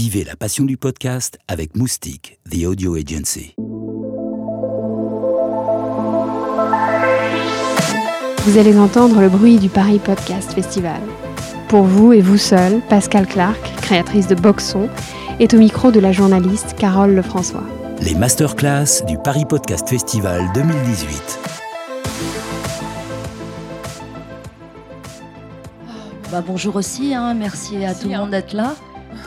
Vivez la passion du podcast avec Moustique, The Audio Agency. Vous allez entendre le bruit du Paris Podcast Festival. Pour vous et vous seul, Pascal Clark, créatrice de Boxon, est au micro de la journaliste Carole Lefrançois. Les masterclass du Paris Podcast Festival 2018. Bah, bonjour aussi, hein. merci à tout le hein. monde d'être là.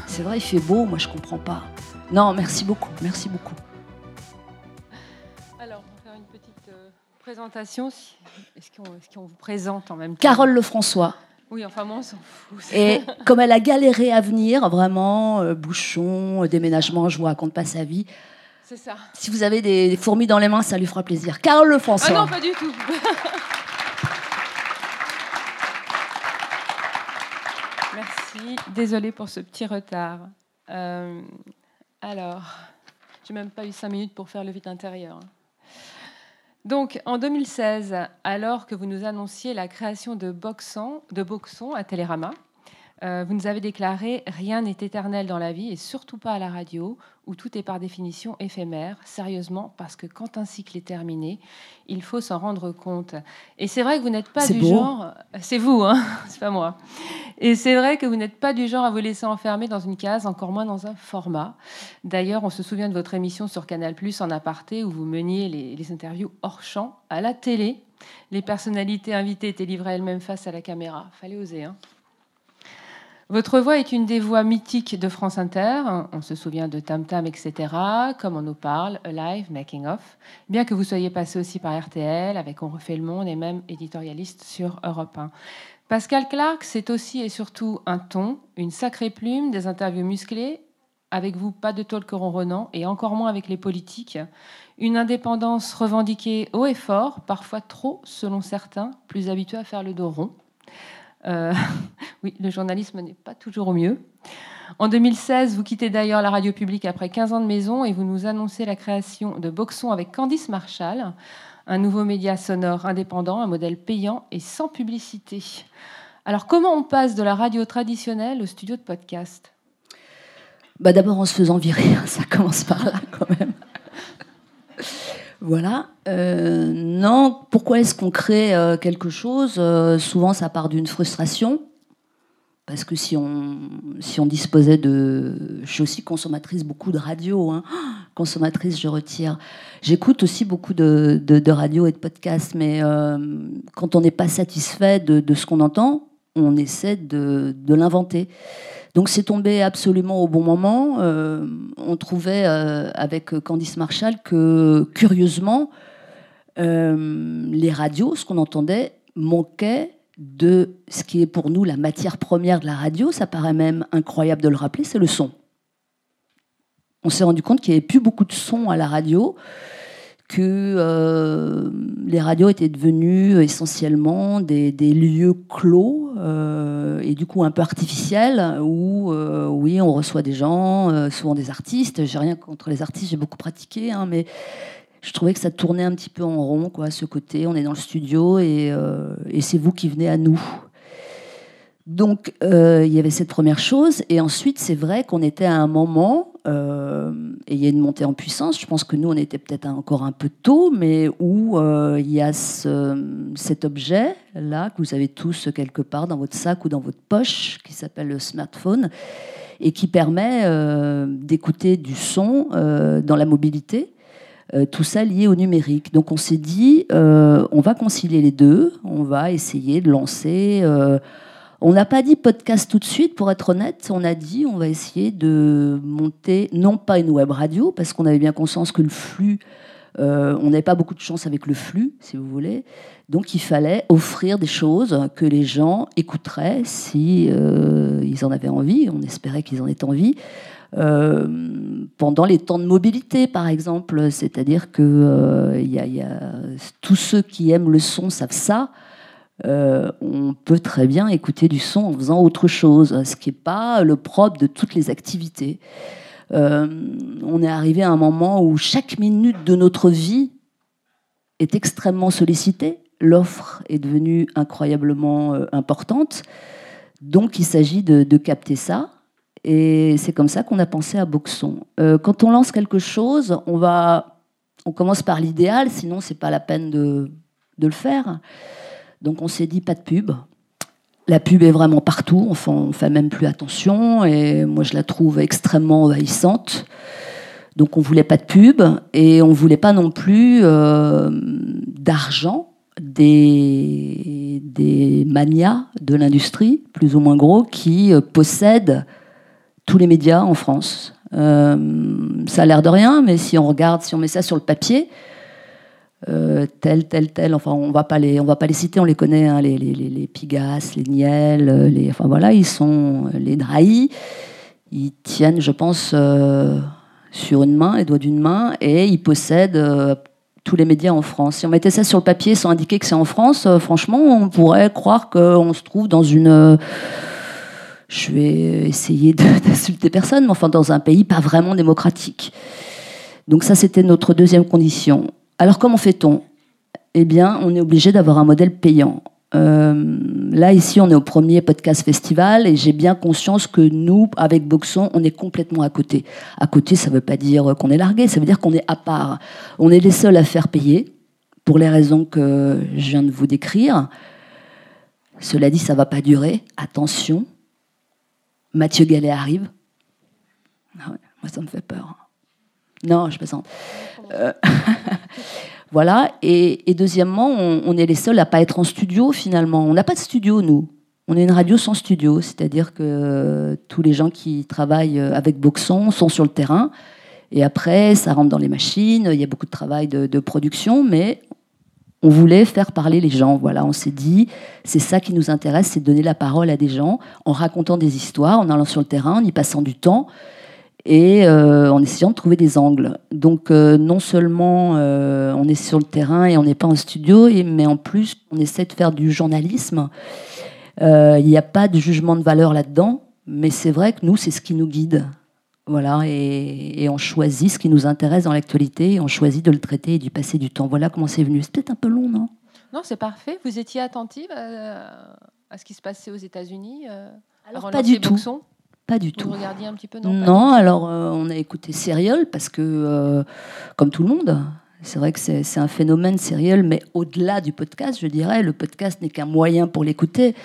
C'est vrai, il fait beau, moi je comprends pas. Non, merci beaucoup, merci beaucoup. Alors, on va faire une petite euh, présentation. Est-ce qu'on vous présente en même temps? Carole Lefrançois. Oui, enfin, moi, on s'en fout. Et comme elle a galéré à venir, vraiment, euh, bouchon, euh, déménagement, je vous raconte pas sa vie. C'est ça. Si vous avez des fourmis dans les mains, ça lui fera plaisir. Carole Ah Lefrançois. non, pas du tout. Désolée pour ce petit retard. Euh, alors, j'ai même pas eu cinq minutes pour faire le vide intérieur. Donc, en 2016, alors que vous nous annonciez la création de Boxon, de Boxon à Télérama, euh, vous nous avez déclaré Rien n'est éternel dans la vie et surtout pas à la radio, où tout est par définition éphémère. Sérieusement, parce que quand un cycle est terminé, il faut s'en rendre compte. Et c'est vrai que vous n'êtes pas du beau. genre. C'est vous, hein c'est pas moi. Et c'est vrai que vous n'êtes pas du genre à vous laisser enfermer dans une case, encore moins dans un format. D'ailleurs, on se souvient de votre émission sur Canal Plus en aparté où vous meniez les, les interviews hors champ à la télé. Les personnalités invitées étaient livrées elles-mêmes face à la caméra. Fallait oser, hein. Votre voix est une des voix mythiques de France Inter. On se souvient de Tam Tam, etc. Comme on nous parle, Alive, Making Off. Bien que vous soyez passé aussi par RTL, avec On refait le monde et même éditorialiste sur Europe 1. Pascal Clark, c'est aussi et surtout un ton, une sacrée plume, des interviews musclées. Avec vous, pas de talk ronronnant et encore moins avec les politiques. Une indépendance revendiquée haut et fort, parfois trop, selon certains, plus habitués à faire le dos rond. Euh, oui, le journalisme n'est pas toujours au mieux. En 2016, vous quittez d'ailleurs la radio publique après 15 ans de maison et vous nous annoncez la création de Boxon avec Candice Marshall, un nouveau média sonore indépendant, un modèle payant et sans publicité. Alors, comment on passe de la radio traditionnelle au studio de podcast? Bah, D'abord en se faisant virer, ça commence par là quand même. Voilà. Euh, non, pourquoi est-ce qu'on crée euh, quelque chose Euh, Souvent, ça part d'une frustration? Parce que si on, si on disposait de... Je suis aussi consommatrice beaucoup de radio. Hein. Consommatrice, je retire. J'écoute aussi beaucoup de, de, de radio et de podcasts. Mais quand on n'est pas satisfait de, de ce qu'on entend, on essaie de l'inventer. Donc c'est tombé absolument au bon moment. Euh, on trouvait euh, avec Candice Marshall que, curieusement, euh, les radios, ce qu'on entendait, manquait de ce qui est pour nous la matière première de la radio. Ça paraît même incroyable de le rappeler, c'est le son. On s'est rendu compte qu'il n'y avait plus beaucoup de son à la radio, que euh, les radios étaient devenues essentiellement des, lieux clos euh, et du coup un peu artificiels où euh, oui on reçoit des gens, euh, souvent des artistes. J'ai rien contre les artistes, j'ai beaucoup pratiqué, hein, mais je trouvais que ça tournait un petit peu en rond, quoi, ce côté. On est dans le studio euh, et c'est vous qui venez à nous. Donc, euh, il y avait cette première chose. Et ensuite, c'est vrai qu'on était à un moment, euh, et il y a une montée en puissance. Je pense que nous, on était peut-être encore un peu tôt, mais où euh, il y a ce- cet objet-là, que vous avez tous quelque part dans votre sac ou dans votre poche, qui s'appelle le smartphone, et qui permet d'écouter du son dans la mobilité. Tout ça lié au numérique. Donc on s'est dit, on va concilier les deux, on va essayer de lancer. On n'a pas dit podcast tout de suite, pour être honnête. On a dit, on va essayer de monter, non pas une web radio, parce qu'on avait bien conscience que le flux, euh, on n'avait pas beaucoup de chance avec le flux, si vous voulez. Donc il fallait offrir des choses que les gens écouteraient si euh, ils en avaient envie. On espérait qu'ils en aient envie. Euh, pendant les temps de mobilité, par exemple, c'est-à-dire que y a- tous ceux qui aiment le son savent ça. Euh, on peut très bien écouter du son en faisant autre chose, ce qui n'est pas le propre de toutes les activités. Euh, on est arrivé à un moment où chaque minute de notre vie est extrêmement sollicitée. L'offre est devenue incroyablement euh, importante. Donc il s'agit de, capter ça Et c'est comme ça qu'on a pensé à Boxon. Quand on lance quelque chose, on, va, on commence par l'idéal, sinon c'est pas la peine de, le faire. Donc on s'est dit pas de pub. La pub est vraiment partout, enfin, on fait même plus attention, et moi je la trouve extrêmement envahissante. Donc on voulait pas de pub, et on voulait pas non plus euh, d'argent des, manias de l'industrie, plus ou moins gros, qui euh, possèdent tous les médias en France. Euh, ça a l'air de rien, mais si on regarde, si on met ça sur le papier, euh, tel, tel, tel, enfin on va pas les, on va pas les citer, on les connaît, hein, les, les, les, Pigas, les Niel, les, enfin voilà, ils sont les Drahi, ils tiennent, je pense, sur une main, les doigts d'une main, et ils possèdent tous les médias en France. Si on mettait ça sur le papier sans indiquer que c'est en France, euh, franchement, on pourrait croire qu'on se trouve dans une... Euh, je vais essayer d'insulter personne, mais enfin dans un pays pas vraiment démocratique. Donc ça, c'était notre deuxième condition. Alors comment fait-on? Eh bien, on est obligé d'avoir un modèle payant. Euh, là, ici, on est au premier podcast festival et j'ai bien conscience que nous, avec Boxon, on est complètement à côté. À côté, ça ne veut pas dire qu'on est largué, ça veut dire qu'on est à part. On est les seuls à faire payer pour les raisons que je viens de vous décrire. Cela dit, ça ne va pas durer. Attention, Mathieu Gallet arrive. Ah moi, ça me fait peur. Non, je plaisante. Euh, Voilà. Et, deuxièmement, on, est les seuls à pas être en studio finalement. On n'a pas de studio, nous. On est une radio sans studio, c'est-à-dire que tous les gens qui travaillent euh, avec Boxon sont sur le terrain. Et après, ça rentre dans les machines. Il y a beaucoup de travail de, production, mais on voulait faire parler les gens. Voilà, on s'est dit, c'est ça qui nous intéresse, c'est donner la parole à des gens en racontant des histoires, en allant sur le terrain, en y passant du temps et euh, en essayant de trouver des angles. Donc euh, non seulement euh, on est sur le terrain et on n'est pas en studio, mais en plus on essaie de faire du journalisme. Il n'y a pas de jugement de valeur là-dedans, mais c'est vrai que nous, c'est ce qui nous guide. Voilà, et, on choisit ce qui nous intéresse dans l'actualité, et on choisit de le traiter et d'y passer du temps. Voilà comment c'est venu. C'est peut-être un peu long, non? Non, c'est parfait. Vous étiez attentive à, ce qui se passait aux États-Unis Alors, pas du tout. Pas du tout. Vous regardiez un petit peu? Non, alors euh, on a écouté Serial parce que, euh, comme tout le monde, c'est vrai que c'est un phénomène Serial, mais au-delà du podcast, je dirais, le podcast n'est qu'un moyen pour l'écouter.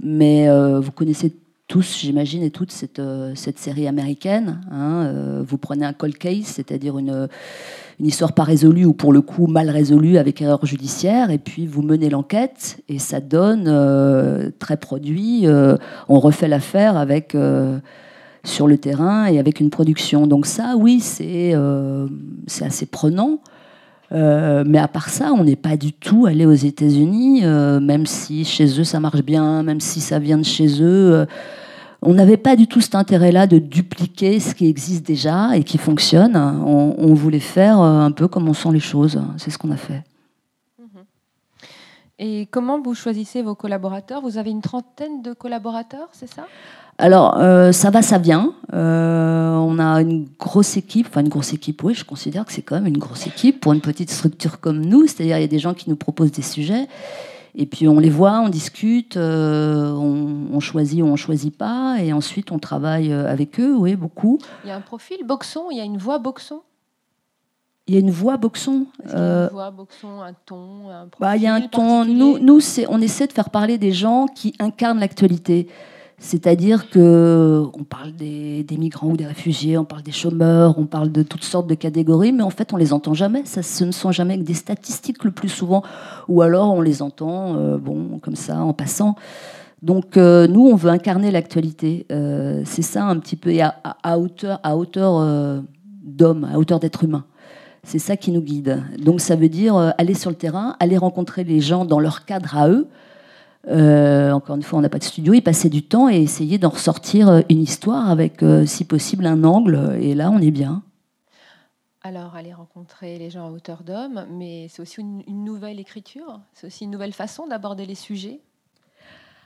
Mais euh, vous connaissez tous, j'imagine, et toutes cette, cette série américaine. Hein, vous prenez un cold case, c'est-à-dire une une histoire pas résolue ou pour le coup mal résolue avec erreur judiciaire, et puis vous menez l'enquête et ça donne euh, très produit. Euh, on refait l'affaire avec euh, sur le terrain et avec une production. Donc ça, oui, c'est c'est assez prenant. Mais à part ça, on n'est pas du tout allé aux États-Unis, même si chez eux ça marche bien, même si ça vient de chez eux on n'avait pas du tout cet intérêt-là de dupliquer ce qui existe déjà et qui fonctionne. On, voulait faire euh, un peu comme on sent les choses. C'est ce qu'on a fait. Et comment vous choisissez vos collaborateurs? Vous avez une trentaine de collaborateurs, c'est ça? Alors, euh, ça va, ça vient. Euh, on a une grosse équipe, enfin une grosse équipe, oui, je considère que c'est quand même une grosse équipe pour une petite structure comme nous. C'est-à-dire, il y a des gens qui nous proposent des sujets. Et puis on les voit, on discute, euh, on, choisit ou on choisit pas, et ensuite on travaille avec eux, oui, beaucoup. Il y a un profil boxon, il y a une voix boxon? Il y a une voix boxon. Il y a une voix boxon, un ton, un profil bah, Il y a un ton. Nous, nous on essaie de faire parler des gens qui incarnent l'actualité. C'est-à-dire que on parle des, migrants ou des réfugiés, on parle des chômeurs, on parle de toutes sortes de catégories, mais en fait on les entend jamais. Ça, ce ne sont jamais que des statistiques le plus souvent, ou alors on les entend, euh, bon, comme ça, en passant. Donc euh, nous, on veut incarner l'actualité. Euh, c'est ça un petit peu, à, à, hauteur, à hauteur d'homme, à hauteur d'être humain. C'est ça qui nous guide. Donc ça veut dire aller sur le terrain, aller rencontrer les gens dans leur cadre à eux, euh, encore une fois, on n'a pas de studio. Il passait du temps et essayer d'en ressortir euh, une histoire avec, euh, si possible, un angle. Et là, on est bien. Alors, aller rencontrer les gens à hauteur d'homme, mais c'est aussi une, nouvelle écriture, c'est aussi une nouvelle façon d'aborder les sujets.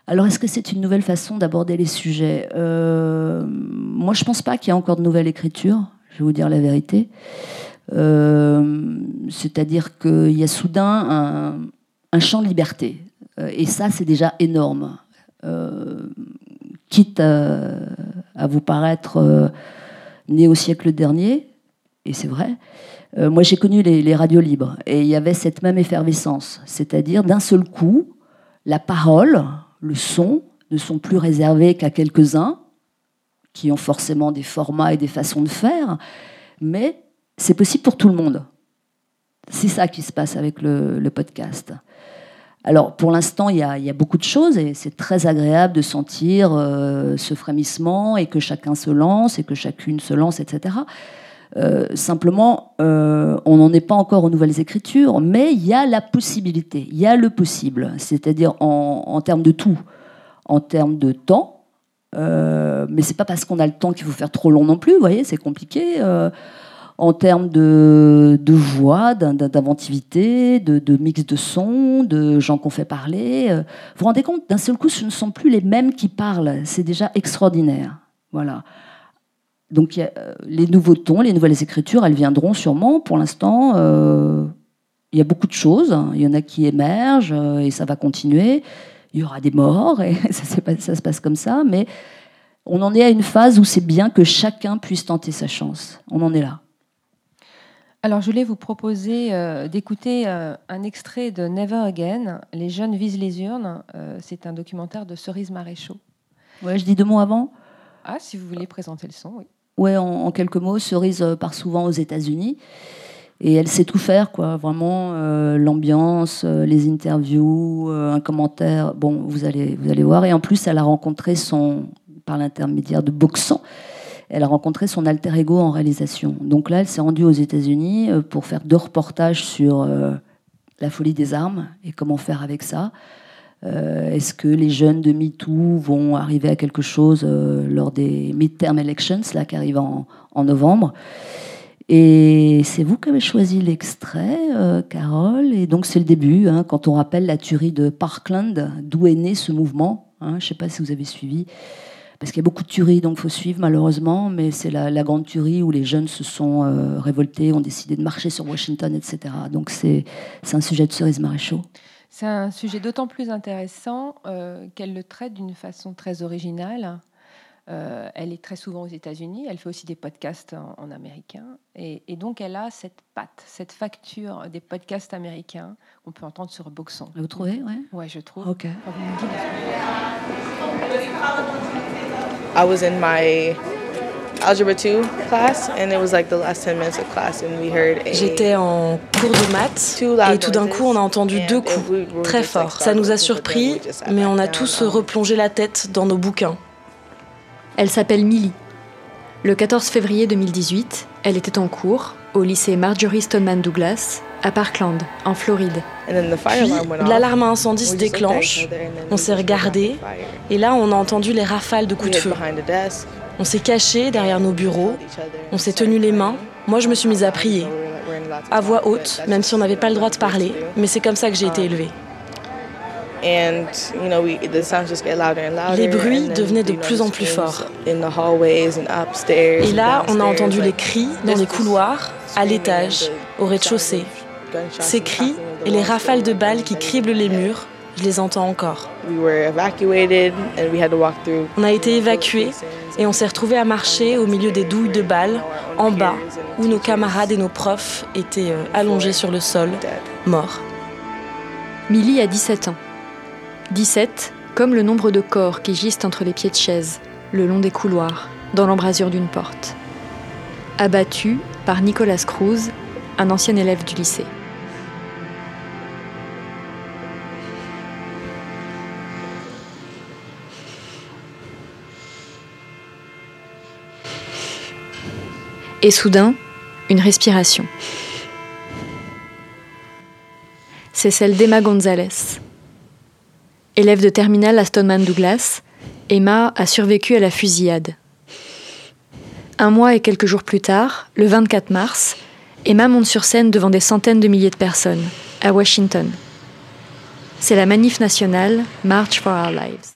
Alors, est-ce que c'est une nouvelle façon d'aborder les sujets? Moi, je ne pense pas qu'il y ait encore de nouvelle écriture, je vais vous dire la vérité. C'est-à-dire qu'il y a soudain un, un champ de liberté. Euh, et ça, c'est déjà énorme. Euh, quitte à vous paraître euh, né au siècle dernier, et c'est vrai. Euh, moi, j'ai connu les, radios libres, et il y avait cette même effervescence, c'est-à-dire d'un seul coup, la parole, le son ne sont plus réservés qu'à quelques-uns, qui ont forcément des formats et des façons de faire, mais c'est possible pour tout le monde. C'est ça qui se passe avec le podcast. Alors, pour l'instant, il y, a, beaucoup de choses et c'est très agréable de sentir euh, ce frémissement et que chacun se lance et que chacune se lance, etc. Euh, simplement, euh, on n'en est pas encore aux nouvelles écritures, mais il y a la possibilité, il y a le possible, c'est-à-dire en, en termes de tout, en termes de temps, mais c'est pas parce qu'on a le temps qu'il faut faire trop long non plus, vous voyez, c'est compliqué. En termes de, voix, d'in- d'inventivité, de, mix de sons, de gens qu'on fait parler. euh, Vous vous rendez compte, d'un seul coup, ce ne sont plus les mêmes qui parlent. C'est déjà extraordinaire. Voilà. Donc euh, les nouveaux tons, les nouvelles écritures, elles viendront sûrement. Pour l'instant, euh, il y a beaucoup de choses. Il y en a qui émergent et ça va continuer. Il y aura des morts et ça se passe comme ça. Mais on en est à une phase où c'est bien que chacun puisse tenter sa chance. On en est là. Alors, je voulais vous proposer euh, d'écouter euh, un extrait de Never Again, Les jeunes visent les urnes. Euh, c'est un documentaire de Cerise Maréchaux. Ouais, je dis deux mots avant. Ah, si vous voulez présenter le son, oui. Ouais, en, en quelques mots, Cerise part souvent aux États-Unis et elle sait tout faire, quoi. Vraiment, l'ambiance, les interviews, un commentaire. Bon, vous allez, vous allez voir. Et en plus, elle a rencontré son, par l'intermédiaire de Boxon, elle a rencontré son alter ego en réalisation. Donc là, elle s'est rendue aux États-Unis euh, pour faire deux reportages sur euh, la folie des armes et comment faire avec ça. Euh, Est-ce que les jeunes de MeToo vont arriver à quelque chose lors des midterm elections là, qui arrivent en, novembre? Et c'est vous qui avez choisi l'extrait, Carole. Et donc c'est le début, hein, quand on rappelle la tuerie de Parkland, d'où est né ce mouvement. hein. je ne sais pas si vous avez suivi. Parce qu'il y a beaucoup de tueries, donc il faut suivre malheureusement, mais c'est la, la grande tuerie où les jeunes se sont euh, révoltés, ont décidé de marcher sur Washington, etc. Donc c'est c'est un sujet de cerise maréchaux. C'est un sujet d'autant plus intéressant euh, qu'elle le traite d'une façon très originale. Euh, elle est très souvent aux États-Unis, elle fait aussi des podcasts en, en américain. Et, et donc, elle a cette patte, cette facture des podcasts américains qu'on peut entendre sur Boxon. Vous trouvez ouais Ouais, je trouve. Ok. I was in my algebra 2 class, and it was like the last 10 minutes of class, and we heard a J'étais en cours de maths et tout d'un coup on a entendu deux coups très forts. Ça nous a surpris, mais on a tous replongé la tête dans nos bouquins. Elle s'appelle Millie. Le 14 février 2018, elle était en cours au lycée Marjorie Stoneman Douglas à Parkland, en Floride. Puis l'alarme à incendie se déclenche. On s'est regardé et là on a entendu les rafales de coups de feu. On s'est caché derrière nos bureaux, on s'est tenu les mains. Moi je me suis mise à prier, à voix haute, même si on n'avait pas le droit de parler, mais c'est comme ça que j'ai été élevée. And you know, we the sounds just get louder and louder. Les bruits devenaient de plus en plus forts. Et là, on a entendu les cris dans les couloirs, à l'étage, au rez-de-chaussée. Ces and cris et les rafales de balles on qui criblent les murs, je les entends encore. On a été évacués et on s'est retrouvés à marcher au milieu des douilles de balles, en bas, où nos camarades et nos profs étaient euh, allongés sur le sol, morts. Millie a 17 ans. 17, comme le nombre de corps qui gisent entre les pieds de chaise, le long des couloirs, dans l'embrasure d'une porte. Abattu par Nicolas Cruz, un ancien élève du lycée. Et soudain, une respiration. C'est celle d'Emma Gonzalez. Élève de terminale à Stoneman Douglas, Emma a survécu à la fusillade. Un mois et quelques jours plus tard, le 24 mars, Emma monte sur scène devant des centaines de milliers de personnes, à Washington. C'est la manif nationale March for Our Lives.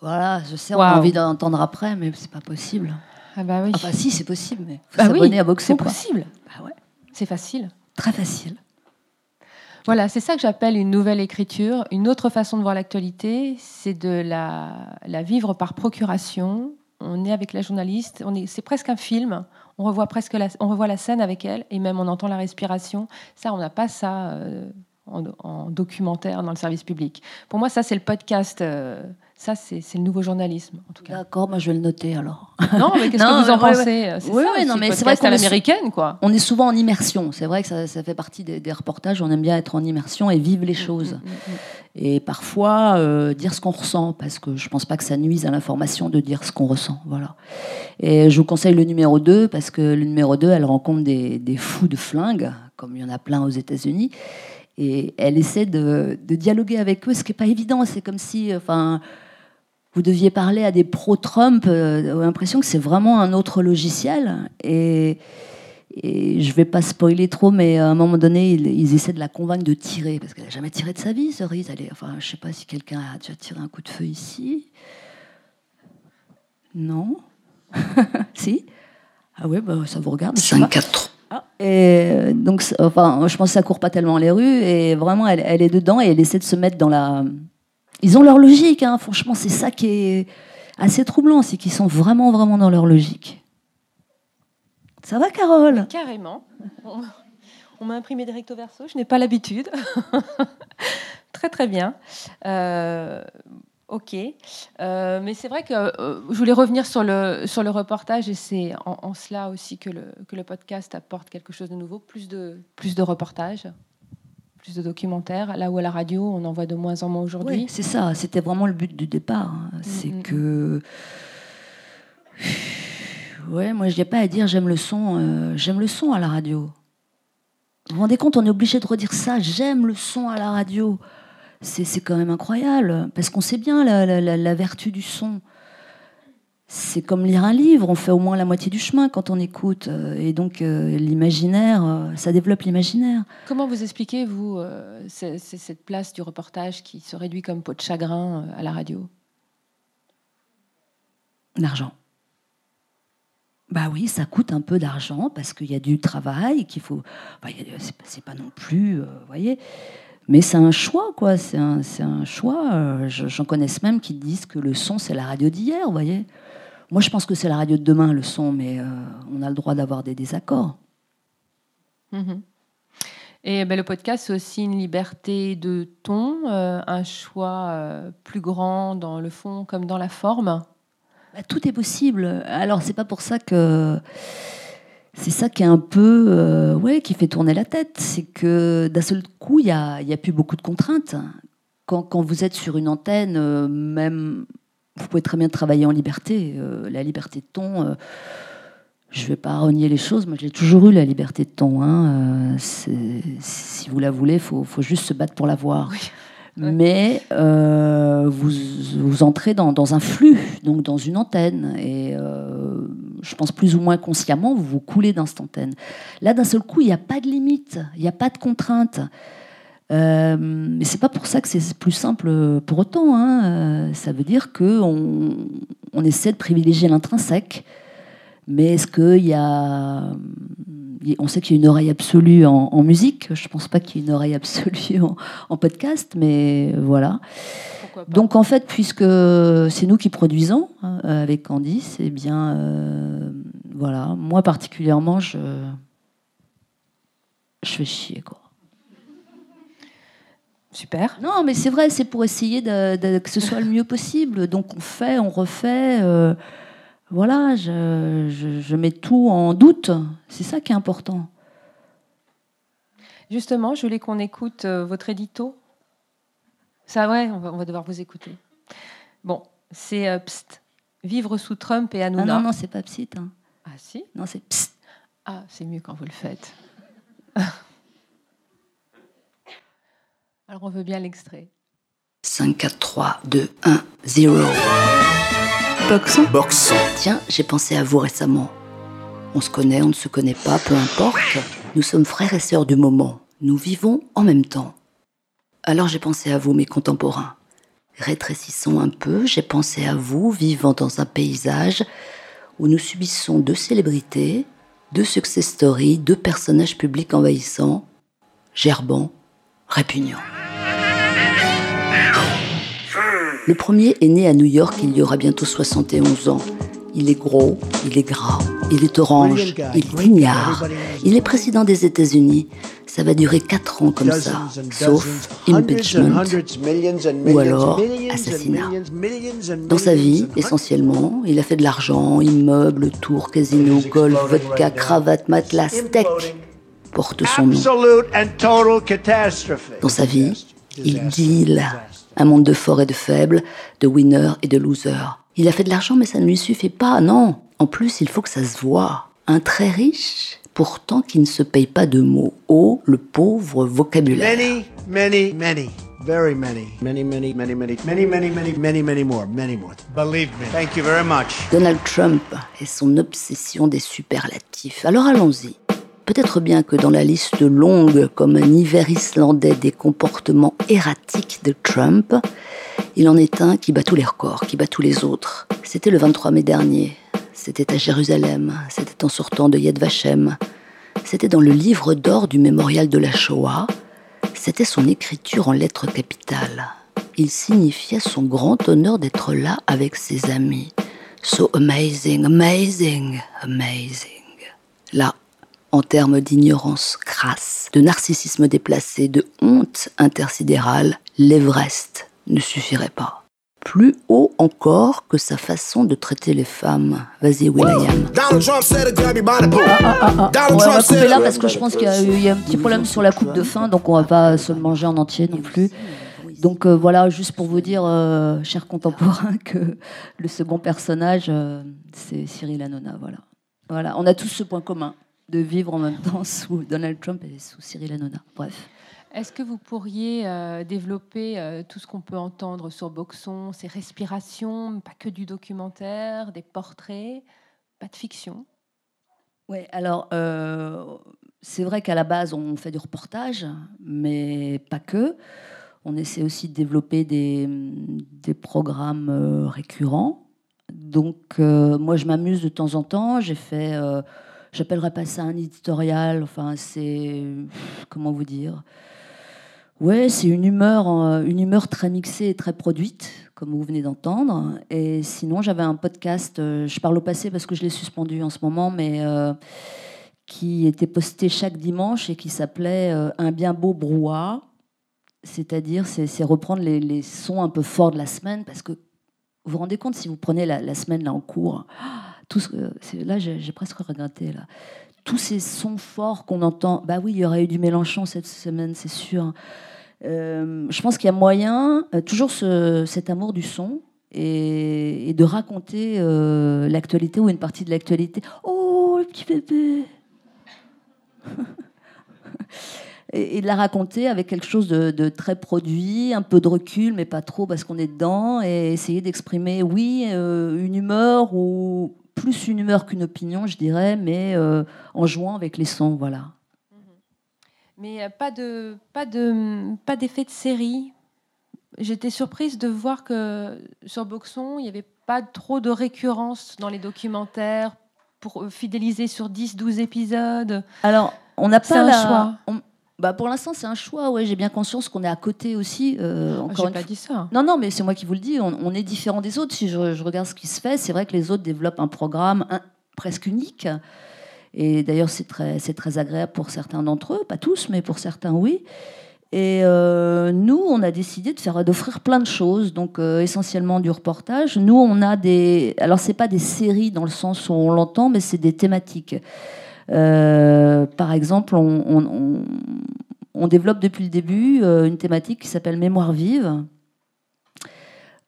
Voilà, je sais, on a envie d'entendre après, mais c'est pas possible. Ah bah oui. Enfin, si, c'est possible, mais faut Bah oui, s'abonner à Boxer. c'est possible. Bah ouais, C'est facile. très facile. Voilà, c'est ça que j'appelle une nouvelle écriture. Une autre façon de voir l'actualité, c'est de la, la, vivre par procuration. On est avec la journaliste, c'est presque un film. On revoit presque la, on revoit la scène avec elle et même on entend la respiration. Ça, on n'a pas ça euh, en, documentaire dans le service public. Pour moi, ça, c'est le podcast. Euh, ça, c'est le nouveau journalisme, en tout cas. D'accord, moi je vais le noter alors. Non, mais qu'est-ce que vous en pensez Oui, oui, non, mais c'est vrai qu'à l'américaine, quoi. On est souvent en immersion. C'est vrai que ça, ça fait partie des, reportages. On aime bien être en immersion et vivre les mm, choses. Mm, mm, et parfois euh, dire ce qu'on ressent, parce que je pense pas que ça nuise à l'information de dire ce qu'on ressent. Voilà. Et je vous conseille le numéro 2, parce que le numéro 2, elle rencontre des, des fous de flingues, comme il y en a plein aux États-Unis. Et elle essaie de, de, dialoguer avec eux, ce qui n'est pas évident. C'est comme si, enfin, vous deviez parler à des pro-Trump, euh, l'impression que c'est vraiment un autre logiciel. Et, et je ne vais pas spoiler trop, mais à un moment donné, ils, essaient de la convaincre de tirer, parce qu'elle n'a jamais tiré de sa vie, Cerise. Elle est, enfin, je ne sais pas si quelqu'un a déjà tiré un coup de feu ici. Non Si Ah oui, bah, ça vous regarde. 5-4. Ah, et donc, enfin, je pense que ça court pas tellement les rues, et vraiment, elle, elle est dedans et elle essaie de se mettre dans la, ils ont leur logique, hein. franchement, c'est ça qui est assez troublant, c'est qu'ils sont vraiment, vraiment dans leur logique. Ça va, Carole? Carrément. On m'a imprimé des recto verso, je n'ai pas l'habitude. très, très bien. Euh, ok. Euh, mais c'est vrai que euh, je voulais revenir sur le, sur le reportage, et c'est en, cela aussi que le, que le podcast apporte quelque chose de nouveau, plus de, plus de reportages plus de documentaires, là où à la radio, on en voit de moins en moins aujourd'hui. c'est ça, c'était vraiment le but du départ. Hein. Mm, c'est mm, que. Ouais, moi, je n'ai pas à dire j'aime le son, euh, j'aime le son à la radio. Vous vous rendez compte, on est obligé de redire ça, j'aime le son à la radio. C'est quand même incroyable, parce qu'on sait bien la vertu du son c'est comme lire un livre, on fait au moins la moitié du chemin quand on écoute. Euh, et donc euh, l'imaginaire, euh, ça développe l'imaginaire. Comment vous expliquez, vous, cette place du reportage qui se réduit comme peau de chagrin à la radio? L'argent. Bah oui, ça coûte un peu d'argent parce qu'il y a du travail, qu'il faut. c'est pas non plus, voyez. Mais c'est un choix, quoi. C'est un, un, choix. J'en connaisse même qui disent que le son, c'est la radio d'hier, vous voyez. Moi, je pense que c'est la radio de demain, le son, mais euh, on a le droit d'avoir des désaccords. Mhm. Et ben, le podcast, c'est aussi une liberté de ton, euh, un choix euh, plus grand dans le fond comme dans la forme? Bah, tout est possible. Alors, c'est pas pour ça que. C'est ça qui est un peu. ouais, qui fait tourner la tête. C'est que d'un seul coup, il n'y a, a, plus beaucoup de contraintes. Quand, quand, vous êtes sur une antenne, même vous pouvez très bien travailler en liberté. Euh, la liberté de ton, euh, je ne vais pas renier les choses, moi j'ai toujours eu la liberté de ton. Hein, euh, si vous la voulez, il faut, faut, juste se battre pour l'avoir. Mais vous, vous entrez dans, dans, un flux, donc dans une antenne, et je pense plus ou moins consciemment, vous vous coulez d'instantaine. Là, d'un seul coup, il n'y a pas de limite, il n'y a pas de contrainte. Euh, mais c'est pas pour ça que c'est plus simple pour autant. Hein. Euh, ça veut dire qu'on on essaie de privilégier l'intrinsèque. Mais est-ce qu'il y a. On sait qu'il y a une oreille absolue en, musique. Je ne pense pas qu'il y ait une oreille absolue en, podcast, mais voilà. Donc en fait, puisque c'est nous qui produisons hein, avec Candice, eh bien, euh, voilà, moi particulièrement, je, je fais chier quoi. Super. Non, mais c'est vrai, c'est pour essayer de, que ce soit le mieux possible. Donc on fait, on refait. Euh, voilà, je, mets tout en doute. C'est ça qui est important. Justement, je voulais qu'on écoute euh, votre édito. Ça, ouais, on va, devoir vous écouter. Bon, c'est euh, Pst, Vivre sous Trump et Hanouna. Ah non, non, c'est pas Pst. Hein. Ah si? Non, c'est Pst. Ah, c'est mieux quand vous le faites. Alors on veut bien l'extrait. 5, 4, 3, 2, 1, 0. Boxon Boxon. Tiens, j'ai pensé à vous récemment. On se connaît, on ne se connaît pas, peu importe. Nous sommes frères et sœurs du moment. Nous vivons en même temps. Alors j'ai pensé à vous, mes contemporains. Rétrécissons un peu, j'ai pensé à vous, vivant dans un paysage où nous subissons deux célébrités, deux success stories, deux personnages publics envahissants, gerbants, répugnant. Le premier est né à New York il y aura bientôt 71 ans. Il est gros, il est gras, il est orange, il est ignare. Il est président des États-Unis. Ça va durer 4 ans comme ça, sauf impeachment. ou alors assassinat. Dans sa vie, essentiellement, il a fait de l'argent, immeubles, tours, casino, golf, vodka, cravate, matelas, steak. Porte son nom. Dans sa vie, il deal un monde de forts et de faibles, de winners et de losers. Il a fait de l'argent, mais ça ne lui suffit pas, non. En plus, il faut que ça se voit. Un très riche, pourtant qui ne se paye pas de mots. Oh, le pauvre vocabulaire. Many, many, many. Very many. Many, many, many, many, many, many, many, many, many more. Many more. Believe me. Thank you very much. Donald Trump et son obsession des superlatifs. Alors allons-y. Peut-être bien que dans la liste longue, comme un hiver islandais des comportements erratiques de Trump, il en est un qui bat tous les records, qui bat tous les autres. C'était le 23 mai dernier. C'était à Jérusalem. C'était en sortant de Yad Vashem. C'était dans le livre d'or du mémorial de la Shoah. C'était son écriture en lettres capitales. Il signifiait son grand honneur d'être là avec ses amis. So amazing, amazing, amazing. Là, en termes d'ignorance crasse, de narcissisme déplacé, de honte intersidérale, l'Everest ne suffirait pas. Plus haut encore que sa façon de traiter les femmes. Vas-y, William. Ah, ah, ah, on va couper là parce que je pense qu'il y, a un petit problème sur la coupe de fin, donc on va pas se le manger en entier non plus. Donc euh, voilà, juste pour vous dire, euh, chers contemporains, que le second personnage, euh, c'est Cyril Hanouna. Voilà. voilà, on a tous ce point commun de vivre en même temps sous Donald Trump et sous Cyril Hanouna. Bref. Est-ce que vous pourriez euh, développer euh, tout ce qu'on peut entendre sur Boxon, ses respirations, pas que du documentaire, des portraits, pas de fiction? Oui, alors euh, c'est vrai qu'à la base on fait du reportage, mais pas que. On essaie aussi de développer des, des programmes récurrents. Donc moi je m'amuse de temps en temps. J'ai fait j'appellerais pas ça un éditorial, enfin c'est comment vous dire? Ouais, c'est une humeur, euh, une humeur très mixée et très produite, comme vous venez d'entendre. Et sinon, j'avais un podcast, euh, je parle au passé parce que je l'ai suspendu en ce moment, mais euh, qui était posté chaque dimanche et qui s'appelait Un bien beau brouhaha. C'est-à-dire, c'est reprendre les, sons un peu forts de la semaine, parce que vous vous rendez compte, si vous prenez la, semaine là en cours, tout là j'ai presque regretté là. Tous ces sons forts qu'on entend, bah oui, il y aurait eu du Mélenchon cette semaine, c'est sûr. Euh, je pense qu'il y a moyen, euh, toujours cet amour du son, et, de raconter euh, l'actualité ou une partie de l'actualité. Oh, le petit bébé et, de la raconter avec quelque chose de, très produit, un peu de recul, mais pas trop parce qu'on est dedans, et essayer d'exprimer, oui, une humeur ou plus une humeur qu'une opinion, je dirais, mais en jouant avec les sons, voilà. Mais euh, pas de pas de pas d'effet de série. J'étais surprise de voir que sur Boxon, il n'y avait pas trop de récurrence dans les documentaires pour euh, fidéliser sur 10 12 épisodes. Alors, on n'a pas un choix. Bah pour l'instant, c'est un choix. Ouais, j'ai bien conscience qu'on est à côté aussi. Euh, encore pas dit ça. Non, non, mais c'est moi qui vous le dis. On, est différent des autres. Si je, je, regarde ce qui se fait, c'est vrai que les autres développent un programme presque unique. Et d'ailleurs, c'est très, c'est très agréable pour certains d'entre eux, pas tous, mais pour certains, oui. Et euh, nous, on a décidé de faire, d'offrir plein de choses, donc euh, essentiellement du reportage. Nous, on a des, alors c'est pas des séries dans le sens où on l'entend, mais c'est des thématiques. Euh, par exemple, on, développe depuis le début une thématique qui s'appelle Mémoire vive.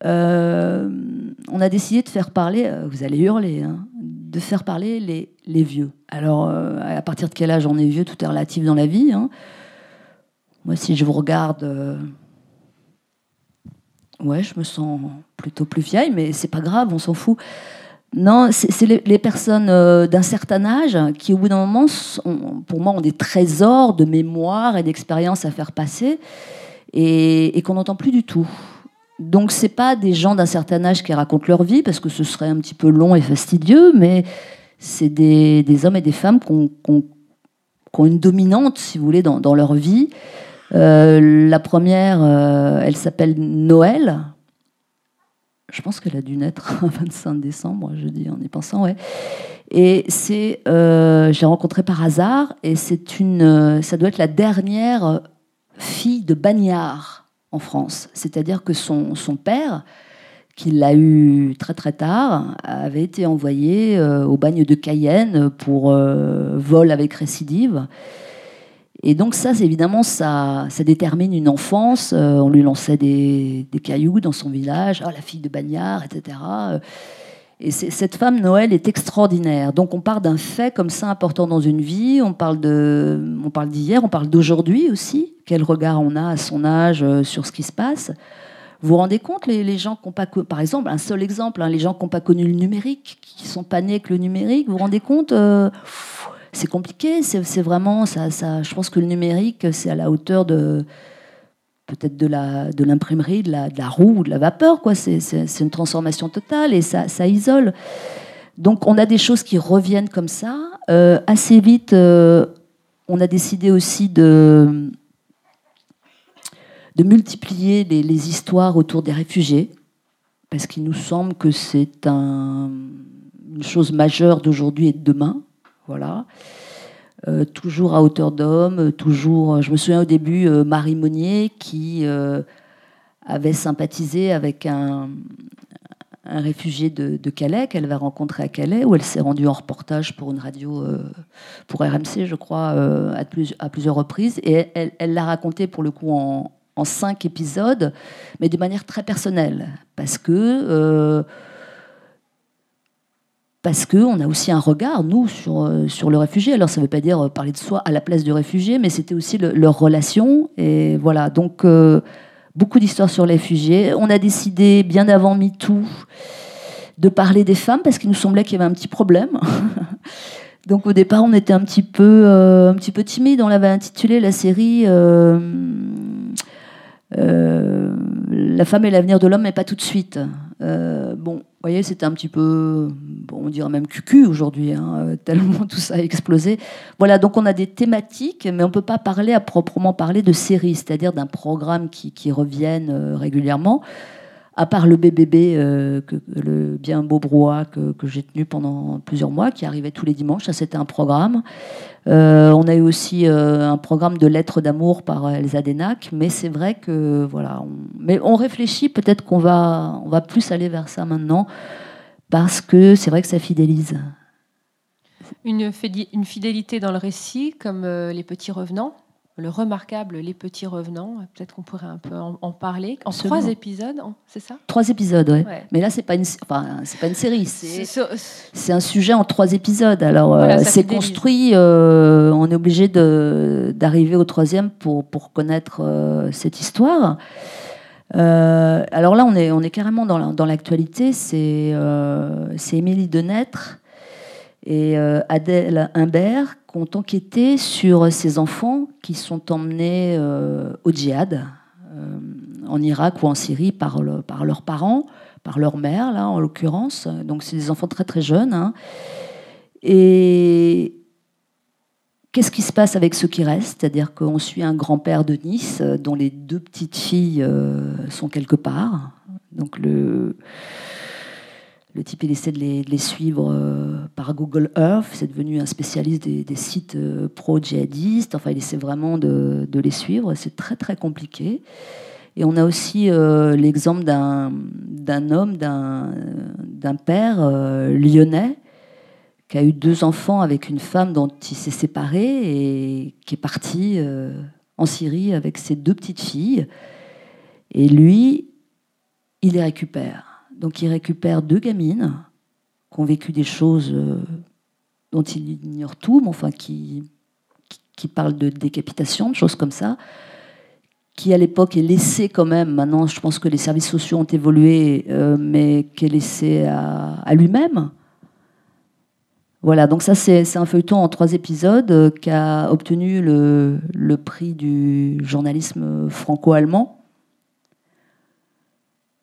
on a décidé de faire parler, vous allez hurler, hein, de faire parler les, vieux. Alors, euh, à partir de quel âge on est vieux Tout est relatif dans la vie. Hein. Moi, si je vous regarde, euh, je me sens plutôt plus vieille, mais c'est pas grave, on s'en fout. Non, c'est les, personnes euh, d'un certain âge qui, au bout d'un moment, pour moi, ont des trésors de mémoire et d'expérience à faire passer et, qu'on n'entend plus du tout. Donc c'est pas des gens d'un certain âge qui racontent leur vie parce que ce serait un petit peu long et fastidieux, mais c'est des, hommes et des femmes qui ont, une dominante, si vous voulez, dans, leur vie. la première, elle s'appelle Noël. Je pense qu'elle a dû naître un 25 décembre, je dis en y pensant, ouais. Et c'est, j'ai rencontré par hasard, et c'est une, ça doit être la dernière fille de bagnard en France. C'est-à-dire que son, son père qui l'a eu très très tard, avait été envoyé euh, au bagne de Cayenne pour euh, vol avec récidive. Et donc ça, évidemment, ça, détermine une enfance. Euh, on lui lançait des, cailloux dans son village, oh, la fille de bagnard, etc. Et cette femme, Noël, est extraordinaire. Donc on part d'un fait comme ça important dans une vie, on parle d'hier, on parle d'aujourd'hui aussi. Quel regard on a à son âge sur ce qui se passe vous vous rendez compte, les, gens qui n'ont pas, par exemple, un seul exemple, hein, les gens qui n'ont pas connu le numérique, qui sont pas nés avec le numérique, vous vous rendez compte euh, C'est compliqué, c'est vraiment, ça, je pense que le numérique, c'est à la hauteur de peut-être de la de l'imprimerie, de la, de la roue, de la vapeur, quoi. C'est une transformation totale et ça, ça isole. Donc on a des choses qui reviennent comme ça. Euh, assez vite, euh, on a décidé aussi de de multiplier les, histoires autour des réfugiés, parce qu'il nous semble que c'est une chose majeure d'aujourd'hui et de demain. Voilà. Euh, toujours à hauteur d'homme, toujours. Je me souviens au début, euh, Marie Monnier qui euh, avait sympathisé avec un, réfugié de, Calais qu'elle va rencontrer à Calais, où elle s'est rendue en reportage pour une radio, pour RMC, je crois, à, plusieurs reprises. Et elle l'a raconté pour le coup en, en cinq épisodes, mais de manière très personnelle, parce que euh, parce que on a aussi un regard nous sur euh, sur le réfugié. Alors ça ne veut pas dire parler de soi à la place du réfugié, mais c'était aussi leur relation et voilà. Donc euh, beaucoup d'histoires sur les réfugiés. On a décidé bien avant MeToo de parler des femmes parce qu'il nous semblait qu'il y avait un petit problème. Donc au départ, on était un petit peu, un petit peu timide. On l'avait intitulé la série euh, la femme est l'avenir de l'homme, mais pas tout de suite. Euh, bon, vous voyez, c'était un petit peu, bon, on dirait même cucu aujourd'hui, hein, tellement tout ça a explosé. Voilà, donc on a des thématiques, mais on ne peut pas parler à proprement parler de séries, c'est-à-dire d'un programme qui, qui revienne euh, régulièrement à part le BBB, euh, le bien beau brouhaha que, j'ai tenu pendant plusieurs mois, qui arrivait tous les dimanches, ça c'était un programme. Euh, on a eu aussi euh, un programme de lettres d'amour par Elsa Denac, mais c'est vrai que voilà, mais on réfléchit peut-être qu'on va, plus aller vers ça maintenant, parce que c'est vrai que ça fidélise. Une fidélité dans le récit, comme les petits revenants le remarquable Les Petits Revenants. Peut-être qu'on pourrait un peu en, parler. En trois épisodes, c'est ça? Trois épisodes, oui. Mais là, c'est pas une, enfin, c'est pas une série. C'est un sujet en trois épisodes. Alors, euh, c'est construit. Euh, on est obligé d'arriver au troisième pour pour connaître euh, cette histoire. alors là, on est on est carrément dans l'actualité. c'est c'est Émilie Denêtre et Adèle Imbert ont enquêté sur ces enfants qui sont emmenés euh, au djihad, euh, en Irak ou en Syrie, par, leurs parents, par leur mère, là, en l'occurrence. Donc, c'est des enfants très, très jeunes. Hein. Et qu'est-ce qui se passe avec ceux qui restent? C'est-à-dire qu'on suit un grand-père de Nice, dont les deux petites filles euh, sont quelque part. Donc, le le type, il essaie de les, suivre euh, par Google Earth. C'est devenu un spécialiste des, sites euh, pro-djihadistes. Enfin, il essaie vraiment de, les suivre. C'est très, très compliqué. Et on a aussi euh, l'exemple d'un homme, d'un père lyonnais, qui a eu deux enfants avec une femme dont il s'est séparé et qui est parti en Syrie avec ses deux petites filles. Et lui, il les récupère. Donc il récupère deux gamines qui ont vécu des choses euh, dont il ignore tout, mais enfin qui, qui, parlent de décapitation, de choses comme ça, qui à l'époque est laissé quand même, maintenant je pense que les services sociaux ont évolué, euh, mais qui est laissé à, lui-même. Voilà, donc ça c'est un feuilleton en trois épisodes euh, qui a obtenu le prix du journalisme franco-allemand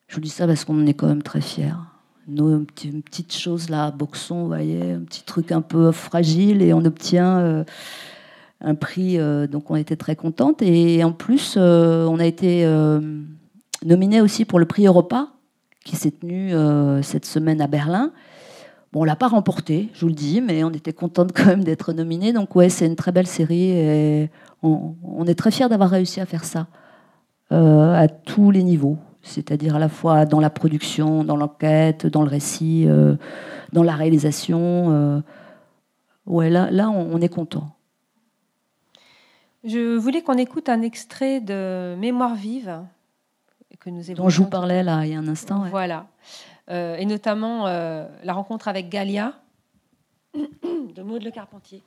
je vous dis ça parce qu'on est quand même très fiers. Nos petites choses là, boxons, vous voyez, un petit truc un peu fragile et on obtient euh, un prix, donc on était très contente. Et en plus, on a été nominé aussi pour le prix Europa, qui s'est tenu cette semaine à Berlin. Bon, on l'a pas remporté, je vous le dis, mais on était contente quand même d'être nominé. Donc ouais, c'est une très belle série et on, est très fiers d'avoir réussi à faire ça à tous les niveaux c'est-à-dire à la fois dans la production, dans l'enquête, dans le récit, euh, dans la réalisation. Euh, ouais, là, là on, est content. Je voulais qu'on écoute un extrait de Mémoire vive que nous dont je vous parlais là il y a un instant. Voilà, euh, et notamment la rencontre avec Galia de Maud Le Carpentier.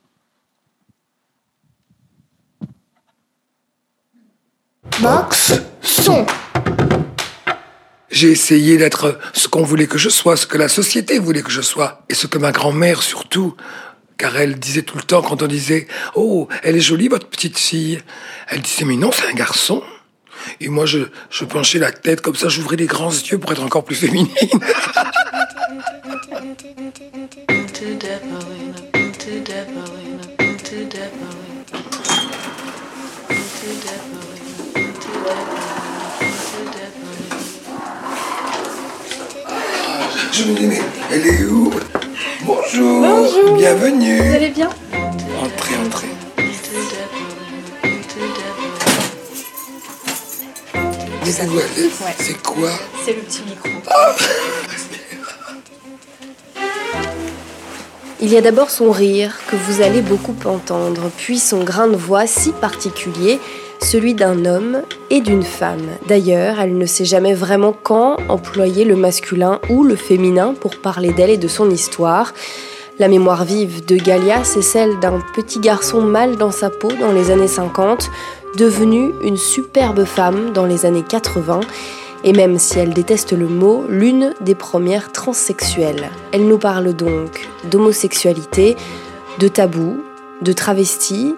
Max son. J'ai essayé d'être ce qu'on voulait que je sois, ce que la société voulait que je sois, et ce que ma grand-mère surtout, car elle disait tout le temps quand on disait ⁇ Oh, elle est jolie votre petite fille ⁇ elle disait ⁇ Mais non, c'est un garçon !⁇ Et moi, je, je penchais la tête comme ça, j'ouvrais les grands yeux pour être encore plus féminine. Je me dis, mais elle est où Bonjour. Bonjour. Bienvenue. Vous allez bien Entrez, entrez. C'est ouais. C'est quoi C'est le petit micro. Ah. Il y a d'abord son rire, que vous allez beaucoup entendre, puis son grain de voix si particulier celui d'un homme et d'une femme. D'ailleurs, elle ne sait jamais vraiment quand employer le masculin ou le féminin pour parler d'elle et de son histoire. La mémoire vive de Galia, c'est celle d'un petit garçon mal dans sa peau dans les années 50, devenu une superbe femme dans les années 80, et même si elle déteste le mot, l'une des premières transsexuelles. Elle nous parle donc d'homosexualité, de tabou, de travesti,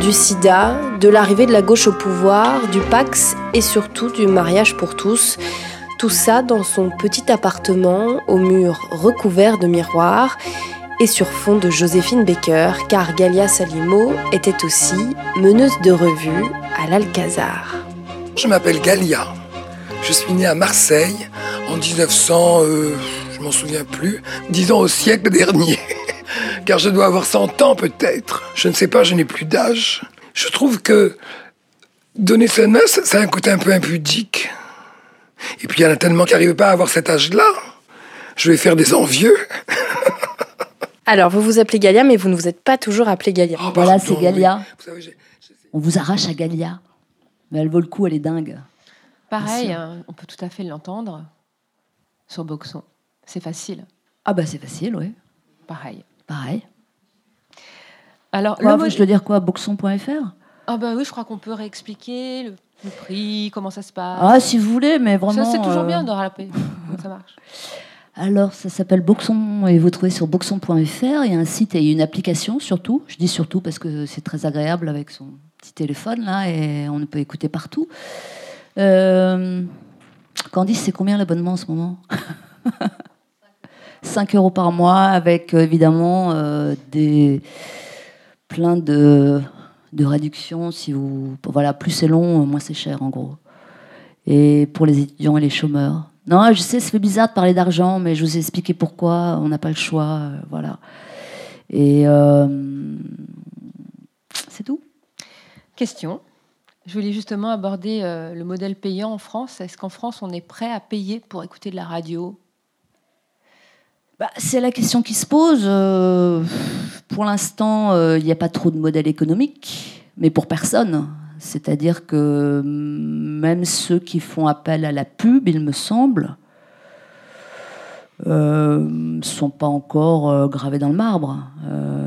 du sida, de l'arrivée de la gauche au pouvoir, du Pax et surtout du mariage pour tous. Tout ça dans son petit appartement aux murs recouverts de miroirs et sur fond de Joséphine Baker, car Galia Salimo était aussi meneuse de revue à l'Alcazar. Je m'appelle Galia. Je suis née à Marseille en 1900, euh, je m'en souviens plus, disons au siècle dernier. Car je dois avoir 100 ans peut-être. Je ne sais pas, je n'ai plus d'âge. Je trouve que donner sa noce, ça a un côté un peu impudique. Et puis il y en a tellement qui n'arrivent pas à avoir cet âge-là. Je vais faire des envieux. Alors, vous vous appelez Galia, mais vous ne vous êtes pas toujours appelé Galia. Oh, voilà, c'est Galia. On vous arrache à Galia. Mais elle vaut le coup, elle est dingue. Pareil, hein, on peut tout à fait l'entendre sur Boxon. C'est facile. Ah bah c'est facile, oui. Pareil. Pareil. Alors, le je dois dire quoi Boxon.fr Ah bah oui, je crois qu'on peut réexpliquer le, prix, comment ça se passe. Ah, si vous voulez, mais vraiment. Ça, c'est toujours bien euh, de rappeler ça marche. Alors, ça s'appelle Boxon et vous trouvez sur boxon.fr. Il y a un site et une application surtout. Je dis surtout parce que c'est très agréable avec son petit téléphone là et on peut écouter partout. Euh, Candice, c'est combien l'abonnement en ce moment? 5 euros par mois avec euh, évidemment euh, des plein de, de réductions. Si vous, voilà, plus c'est long, moins c'est cher en gros. Et pour les étudiants et les chômeurs. Non, je sais, ça fait bizarre de parler d'argent, mais je vous ai expliqué pourquoi. On n'a pas le choix, euh, voilà. Et c'est tout. Question. Je voulais justement aborder le modèle payant en France. Est-ce qu'en France, on est prêt à payer pour écouter de la radio? Bah, c'est la question qui se pose. Euh, pour l'instant, euh, il n'y a pas trop de modèle économique, mais pour personne. C'est-à-dire que même ceux qui font appel à la pub, il me semble, ne euh, sont pas encore gravés dans le marbre.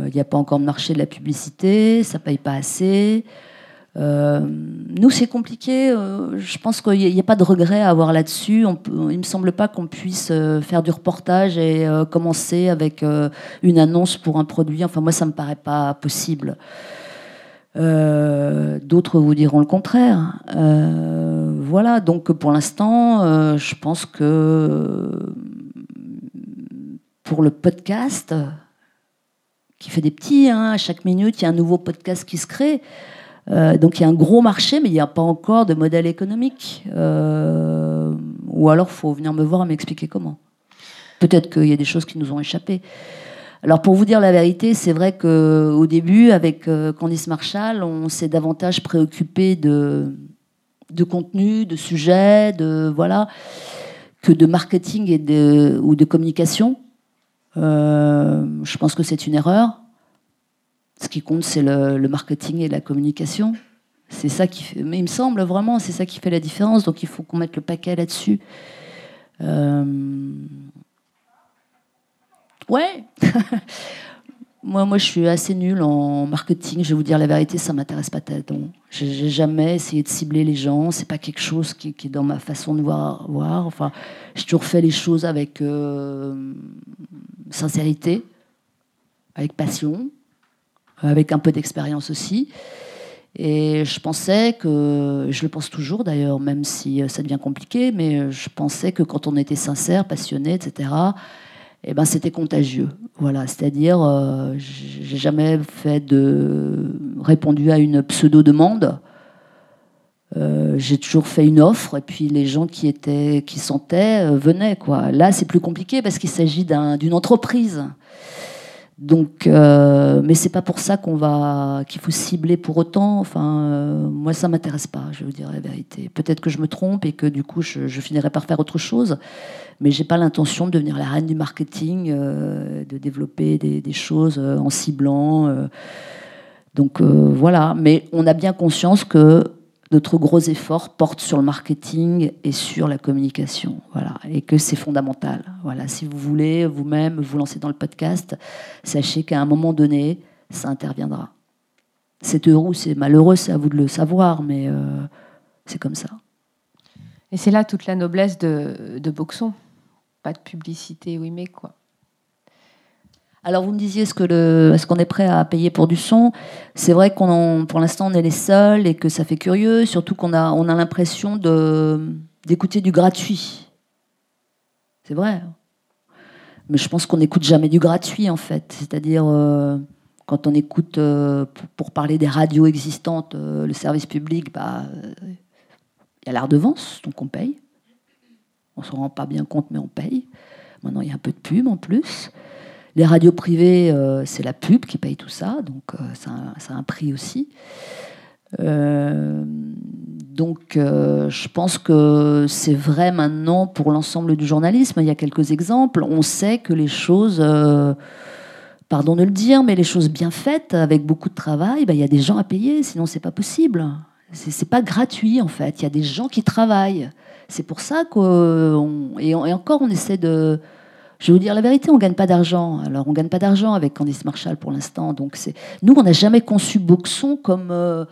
Il n'y a pas encore de marché de la publicité, ça paye pas assez. Euh, nous, c'est compliqué. Euh, je pense qu'il n'y a, pas de regret à avoir là-dessus. il ne me semble pas qu'on puisse euh, faire du reportage et commencer avec une annonce pour un produit. Enfin, moi, ça ne me paraît pas possible. D'autres vous diront le contraire. voilà, donc pour l'instant, je pense que pour le podcast, qui fait des petits. Hein. À chaque minute, il y a un nouveau podcast qui se crée. Euh, donc il y a un gros marché, mais il n'y a pas encore de modèle économique. Euh, ou alors, il faut venir me voir et m'expliquer comment. Peut-être qu'il y a des choses qui nous ont échappé. Alors pour vous dire la vérité, c'est vrai qu'au début, avec euh, Candice Marshall, on s'est davantage préoccupé de, de contenu, de sujet, de voilà, que de marketing et de, ou de communication. je pense que c'est une erreur. Ce qui compte, c'est le, marketing et la communication. C'est ça qui fait, mais il me semble vraiment, c'est ça qui fait la différence. Donc il faut qu'on mette le paquet là-dessus. Euh, ouais. moi, moi, je suis assez nulle en marketing. Je vais vous dire la vérité, ça m'intéresse pas tellement. J'ai jamais essayé de cibler les gens. C'est pas quelque chose qui, est dans ma façon de voir. voir. Enfin, j'ai toujours fait les choses avec euh, sincérité, avec passion avec un peu d'expérience aussi. Et je pensais que, je le pense toujours d'ailleurs, même si ça devient compliqué, mais je pensais que quand on était sincère, passionné, etc., eh ben c'était contagieux. Voilà, c'est-à-dire, euh, j'ai jamais fait de répondu à une pseudo demande. Euh, j'ai toujours fait une offre et puis les gens qui étaient, qui sentaient, euh, venaient quoi. Là, c'est plus compliqué parce qu'il s'agit d'une entreprise. Donc, euh, mais c'est pas pour ça qu'on va, qu'il faut cibler pour autant. Enfin, euh, moi, ça m'intéresse pas. Je vous dire la vérité. Peut-être que je me trompe et que du coup, je, finirai par faire autre chose. Mais j'ai pas l'intention de devenir la reine du marketing, euh, de développer des, des choses en ciblant. donc voilà. Mais on a bien conscience que notre gros effort porte sur le marketing et sur la communication, voilà, et que c'est fondamental. Voilà, si vous voulez vous-même vous lancer dans le podcast, sachez qu'à un moment donné, ça interviendra. C'est heureux c'est malheureux, c'est à vous de le savoir, mais euh, c'est comme ça. Et c'est là toute la noblesse de Boxon. Pas de publicité, oui, mais quoi. Alors vous me disiez est-ce qu'on est prêt à payer pour du son? C'est vrai qu'on pour l'instant on est les seuls et que ça fait curieux, surtout qu'on a on a l'impression d'écouter du gratuit. C'est vrai. Mais je pense qu'on n'écoute jamais du gratuit en fait. C'est-à-dire euh, quand on écoute euh, pour, parler des radios existantes, euh, le service public, bah il y a la redevance, donc on paye. On se rend pas bien compte, mais on paye. Maintenant, il y a un peu de pub en plus. Les radios privées, euh, c'est la pub qui paye tout ça, donc euh, ça, a un prix aussi. Euh, donc, je pense que c'est vrai maintenant pour l'ensemble du journalisme. Il y a quelques exemples. On sait que les choses, pardon de le dire, mais les choses bien faites, avec beaucoup de travail, bah, il y a des gens à payer, sinon c'est pas possible. C'est pas gratuit en fait. Il y a des gens qui travaillent. C'est pour ça qu'on et, encore on essaie de je vais vous dire la vérité, on ne gagne pas d'argent. Alors, on ne gagne pas d'argent avec Candice Marshall pour l'instant. Donc, c'est nous, on n'a jamais conçu Boxon comme, euh,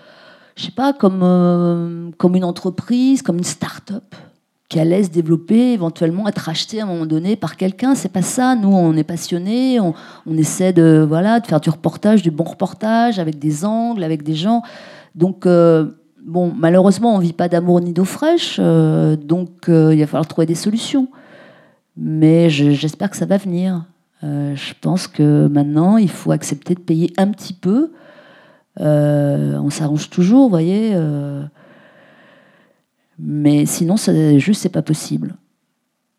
je sais pas, comme, euh, comme une entreprise, comme une start-up qui allait se développer, éventuellement être achetée à un moment donné par quelqu'un. C'est pas ça. Nous, on est passionnés, on, essaie de voilà de faire du reportage, du bon reportage, avec des angles, avec des gens. Donc euh, bon, malheureusement, on vit pas d'amour ni d'eau fraîche, donc il va falloir trouver des solutions. Mais j'espère que ça va venir. Euh, je pense que maintenant, il faut accepter de payer un petit peu. Euh, on s'arrange toujours, vous voyez. Euh, mais sinon, ça, juste, c'est pas possible.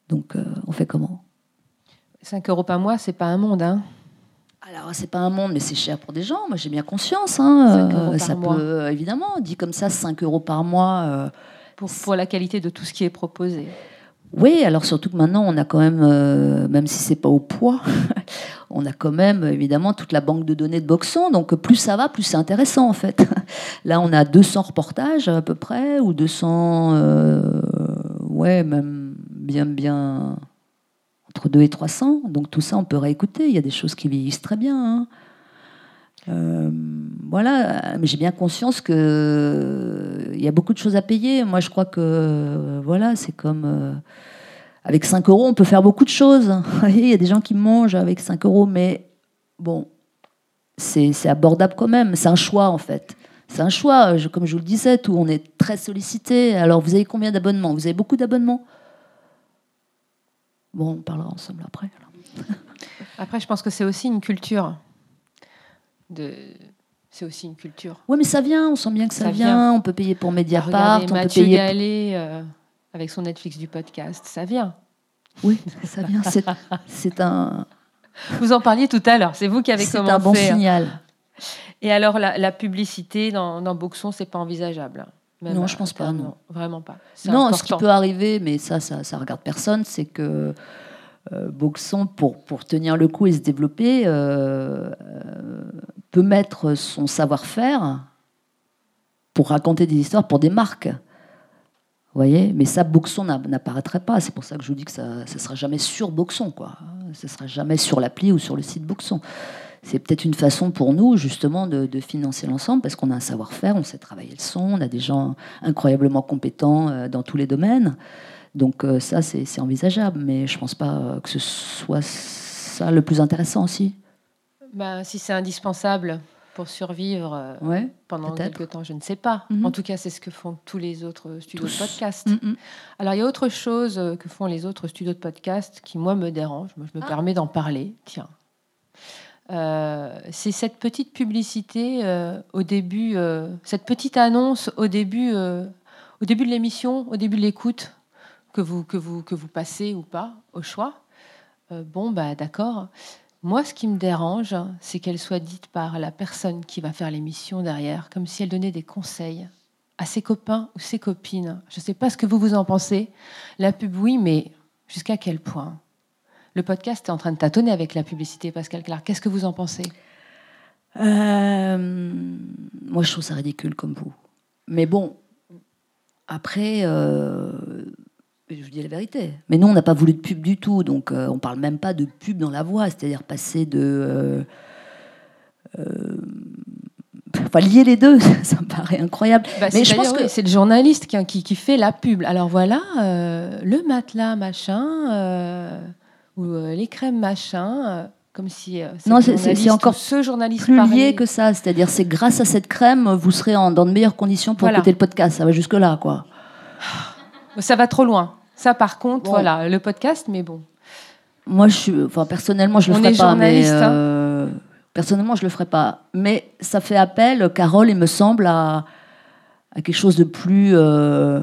Donc, on fait comment? 5 euros par mois, c'est pas un monde, hein alors, c'est pas un monde, mais c'est cher pour des gens. Moi, j'ai bien conscience. Hein. ça peut, évidemment, dit comme ça, 5 euros par mois. pour, pour la qualité de tout ce qui est proposé. Oui, alors surtout que maintenant, on a quand même, euh, même si c'est pas au poids, on a quand même évidemment toute la banque de données de Boxon. Donc plus ça va, plus c'est intéressant en fait. Là, on a 200 reportages à peu près, ou 200, euh, ouais, même bien, bien entre 2 et 300. Donc tout ça, on peut réécouter. Il y a des choses qui vieillissent très bien. Hein. Euh, voilà, mais j'ai bien conscience que euh, il y a beaucoup de choses à payer. Moi, je crois que euh, voilà, c'est comme avec 5 euros, on peut faire beaucoup de choses. Il y a des gens qui mangent avec 5 euros, mais bon, c'est abordable quand même. C'est un choix en fait. C'est un choix. comme je vous le disais, tout, on est très sollicité. Alors, vous avez combien d'abonnements? Vous avez beaucoup d'abonnements? Bon, on parlera ensemble après. Après, je pense que c'est aussi une culture de c'est aussi une culture. Oui, mais ça vient, on sent bien que ça, vient. On peut payer pour Mediapart, on Mathieu peut payer. Gallet, euh, avec son Netflix du podcast, ça vient. Oui, ça vient. C'est- C'est un, Vous en parliez tout à l'heure, c'est vous qui avez c'est commencé. un bon signal. Et alors, la, la publicité dans, dans Boxon, c'est pas envisageable. Même Non, je pense pas, terme, non. Vraiment pas. C'est Non, ce qui peut arriver, mais ça, ça, ça regarde personne, c'est que euh, Boxon, pour, pour tenir le coup et se développer, euh, euh, peut mettre son savoir-faire pour raconter des histoires pour des marques. Voyez? Mais ça, Boxon n'a- n'apparaîtrait pas. C'est pour ça que je vous dis que ça ne sera jamais sur Boxon. Quoi. Ce ne sera jamais sur l'appli ou sur le site Boxon. C'est peut-être une façon pour nous, justement, de, financer l'ensemble, parce qu'on a un savoir-faire, on sait travailler le son, on a des gens incroyablement compétents euh, dans tous les domaines. Donc euh, ça, c'est envisageable, mais je ne pense pas euh, que ce soit ça le plus intéressant aussi. Ben, si c'est indispensable pour survivre euh, Ouais, pendant quelques temps, je ne sais pas. Mhm. En tout cas, c'est ce que font tous les autres studios Tous. de podcast. Mm, mm. Alors, il y a autre chose que font les autres studios de podcast qui, moi, me dérange. Moi, je me permets d'en parler. Tiens. Euh, c'est cette petite publicité euh, au début, euh, cette petite annonce au début, au début de l'émission, au début de l'écoute, que vous, que, vous, que vous passez ou pas, au choix. Euh, bon, bah, d'accord. Moi, ce qui me dérange, c'est qu'elle soit dite par la personne qui va faire l'émission derrière, comme si elle donnait des conseils à ses copains ou ses copines. Je ne sais pas ce que vous vous en pensez. La pub, oui, mais jusqu'à quel point? Le podcast est en train de tâtonner avec la publicité, Pascal Clark. Qu'est-ce que vous en pensez? Euh, moi, je trouve ça ridicule comme vous. Mais bon, après, euh, je vous dis la vérité. Mais nous, on n'a pas voulu de pub du tout, donc euh, on parle même pas de pub dans la voix, c'est-à-dire passer de. euh, euh, Enfin, lier les deux, ça me paraît incroyable. Bah, Mais je pense que oui, c'est le journaliste qui, qui, qui fait la pub. Alors voilà, euh, le matelas machin, euh, ou euh, les crèmes machin, comme si Non, c'est- encore ce journaliste plus parlait. lié que ça. C'est-à-dire, c'est grâce à cette crème, vous serez en- dans de meilleures conditions pour Voilà. écouter le podcast. Ça va jusque-là, quoi. Ça va trop loin. Ça, par contre, Bon. voilà, le podcast, mais bon. Moi, je suis, enfin, personnellement, je le On ferai est pas, mais hein. euh, personnellement, je le ferai pas. Mais ça fait appel, Carole, il me semble, à, à quelque chose de plus, euh,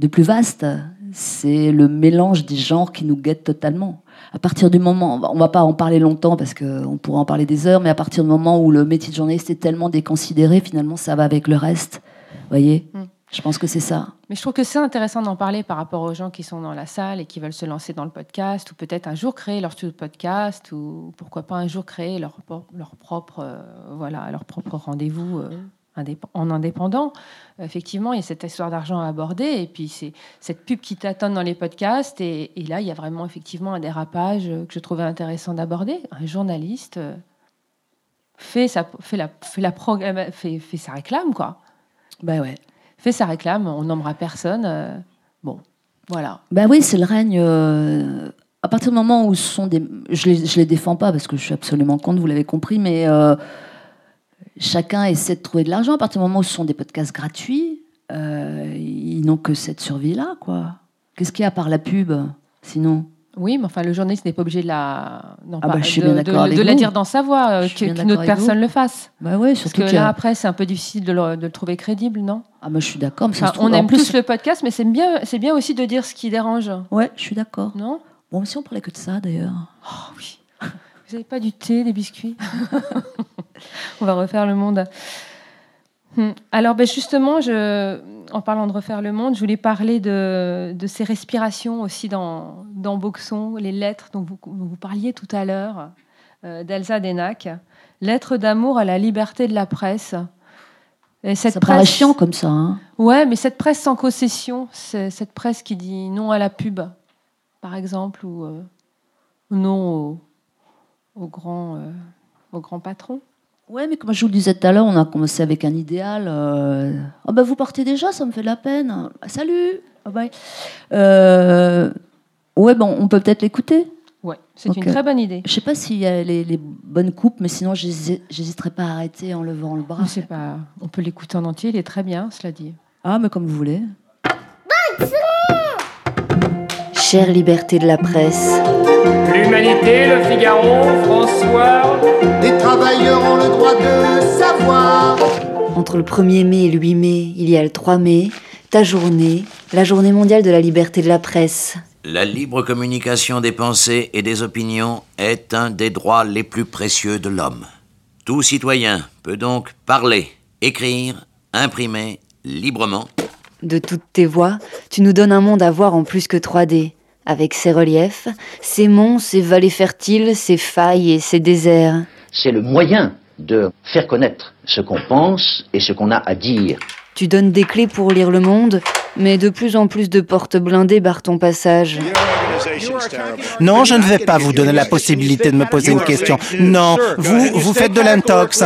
de plus vaste. C'est le mélange des genres qui nous guette totalement. À partir du moment, on va- on va pas en parler longtemps parce qu'on pourrait en parler des heures, mais à partir du moment où le métier de journaliste est tellement déconsidéré, finalement, ça va avec le reste. Vous voyez? Mm. Je pense que c'est ça. Mais je trouve que c'est intéressant d'en parler par rapport aux gens qui sont dans la salle et qui veulent se lancer dans le podcast, ou peut-être un jour créer leur studio de podcast, ou pourquoi pas un jour créer leur, leur propre, euh, voilà, leur propre rendez-vous euh, indép- en indépendant. Effectivement, il y a cette histoire d'argent à aborder, et puis c'est cette pub qui tâtonne dans les podcasts, et, et là, il y a vraiment effectivement un dérapage euh, que je trouvais intéressant d'aborder. Un journaliste fait sa, fait la, fait la fait, fait sa réclame, quoi Ben ouais. Fait sa réclame, on nommera personne. euh, bon, voilà. Ben oui, c'est le règne. euh, à partir du moment où ce sont des. Je je les défends pas parce que je suis absolument contre, vous l'avez compris, mais euh, chacun essaie de trouver de l'argent. À partir du moment où ce sont des podcasts gratuits, ils n'ont que cette survie-là, quoi. Qu'est-ce qu'il y a par la pub, sinon? Oui, mais enfin, le journaliste n'est pas obligé de la, non, Ah pas- bah, je suis de, bien de- d'accord de avec la dire dans sa voix, euh, qu'une autre personne vous. le fasse. Bah ouais, Parce que que- là, après, c'est un peu difficile de le, de le trouver crédible, non? Ah, moi, je suis d'accord. Enfin, On aime plus- tous le podcast, mais c'est bien, aussi de dire ce qui dérange, Ouais, je suis d'accord. non? Bon, si on parlait que de ça, d'ailleurs. Oh oui. Vous n'avez pas du thé, des biscuits? On va refaire le monde. Hmm. Alors, ben justement, je, en parlant de refaire le monde, je voulais parler de, de ces respirations aussi dans, dans Boxon, les lettres dont vous, dont vous parliez tout à l'heure, euh, d'Elsa Denac. Lettres d'amour à la liberté de la presse. Et cette Ça paraît chiant comme ça. Hein. Ouais, mais cette presse sans concession, c'est cette presse qui dit non à la pub, par exemple, ou euh, non au, au grand, euh, au grand patron. Ouais, mais comme je vous le disais tout à l'heure, on a commencé avec un idéal. euh, Oh bah vous partez déjà, ça me fait de la peine. Ah, salut. Bye bye. Euh, Ouais, bon, on peut peut-être l'écouter. Ouais, c'est une très bonne idée. Je sais pas s'il y a les, les bonnes coupes, mais sinon j'hési- j'hésiterai pas à arrêter en levant le bras. Je sais pas, on peut l'écouter en entier, il est très bien, cela dit. Ah, mais comme vous voulez. Chère liberté de la presse, L'Humanité, le Figaro, François. Les travailleurs ont le droit de entre le 1er mai et le 8 mai, il y a le 3 mai, ta journée, la journée mondiale de la liberté de la presse. La libre communication des pensées et des opinions est un des droits les plus précieux de l'homme. Tout citoyen peut donc parler, écrire, imprimer librement. De toutes tes voix, tu nous donnes un monde à voir en plus que 3D, avec ses reliefs, ses monts, ses vallées fertiles, ses failles et ses déserts. C'est le moyen de faire connaître ce qu'on pense et ce qu'on a à dire. Tu donnes des clés pour lire le monde, mais de plus en plus de portes blindées barrent ton passage. Non, je ne vais pas vous donner la possibilité de me poser une question. Non, vous, vous faites de l'intox.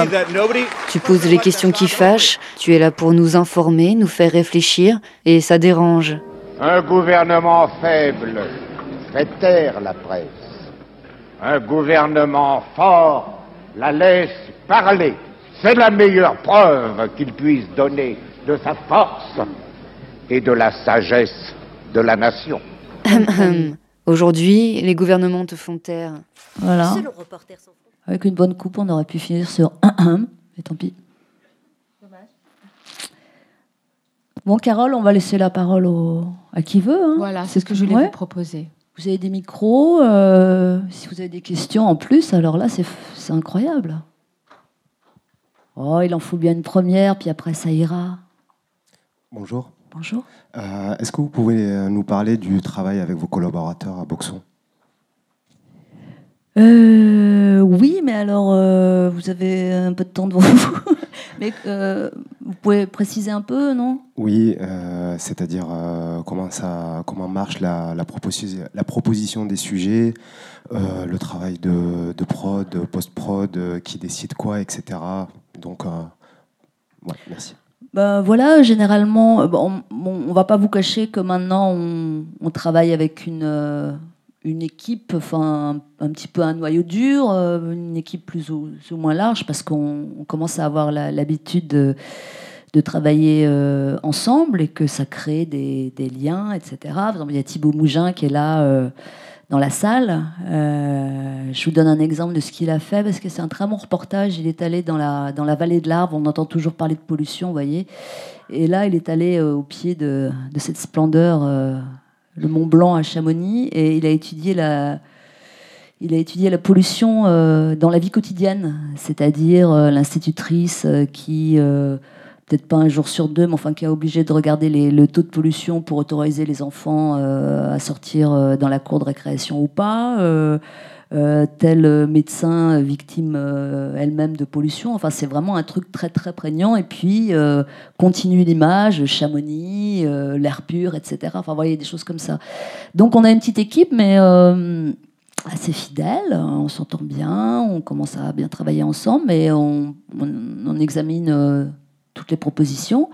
Tu poses les questions qui fâchent, tu es là pour nous informer, nous faire réfléchir, et ça dérange. Un gouvernement faible fait taire la presse. Un gouvernement fort la laisse parler. C'est la meilleure preuve qu'il puisse donner de sa force et de la sagesse de la nation. Aujourd'hui, les gouvernements te font taire. Voilà. Avec une bonne coupe, on aurait pu finir sur un mais tant pis. Bon, Carole, on va laisser la parole au... à qui veut. Hein. Voilà, c'est ce que je voulais vous proposer. Vous avez des micros, euh, si vous avez des questions en plus, alors là, c'est incroyable. Oh, il en faut bien une première, puis après, ça ira. Bonjour. Bonjour. Euh, est-ce que vous pouvez euh, nous parler du travail avec vos collaborateurs à Boxon? Euh, Oui, mais alors vous avez un peu de temps devant vous. mais vous pouvez préciser un peu, non? Oui, c'est-à-dire comment ça, comment marche la, la, proposition, la proposition des sujets, le travail de, de prod, post-prod, qui décide quoi, etc. Donc, ouais, merci. Ben voilà, généralement, on, ne va pas vous cacher que maintenant on, travaille avec une, euh, une équipe, enfin un, petit peu un noyau dur, euh, une équipe plus ou, moins large, parce qu'on commence à avoir l'habitude de, travailler euh, ensemble et que ça crée des, liens, etc. Par exemple, il y a Thibaut Mougin qui est là dans la salle. Euh, je vous donne un exemple de ce qu'il a fait parce que c'est un très bon reportage. Il est allé dans la, dans la vallée de l'Arbre. On entend toujours parler de pollution, vous voyez. Et là, il est allé euh, au pied de, de cette splendeur, euh, le Mont Blanc à Chamonix, et il a étudié la, il a étudié la pollution dans la vie quotidienne, c'est-à-dire l'institutrice qui peut-être pas un jour sur deux, mais enfin qui a obligé de regarder le taux de pollution pour autoriser les enfants euh, à sortir euh, dans la cour de récréation ou pas. Euh, tel médecin victime elle-même de pollution. Enfin, c'est vraiment un truc très très prégnant. Et puis, continue l'image, Chamonix, l'air pur, etc. Enfin, vous voyez, des choses comme ça. Donc, on a une petite équipe, mais assez fidèle. On s'entend bien, on commence à bien travailler ensemble, mais on examine toutes les propositions.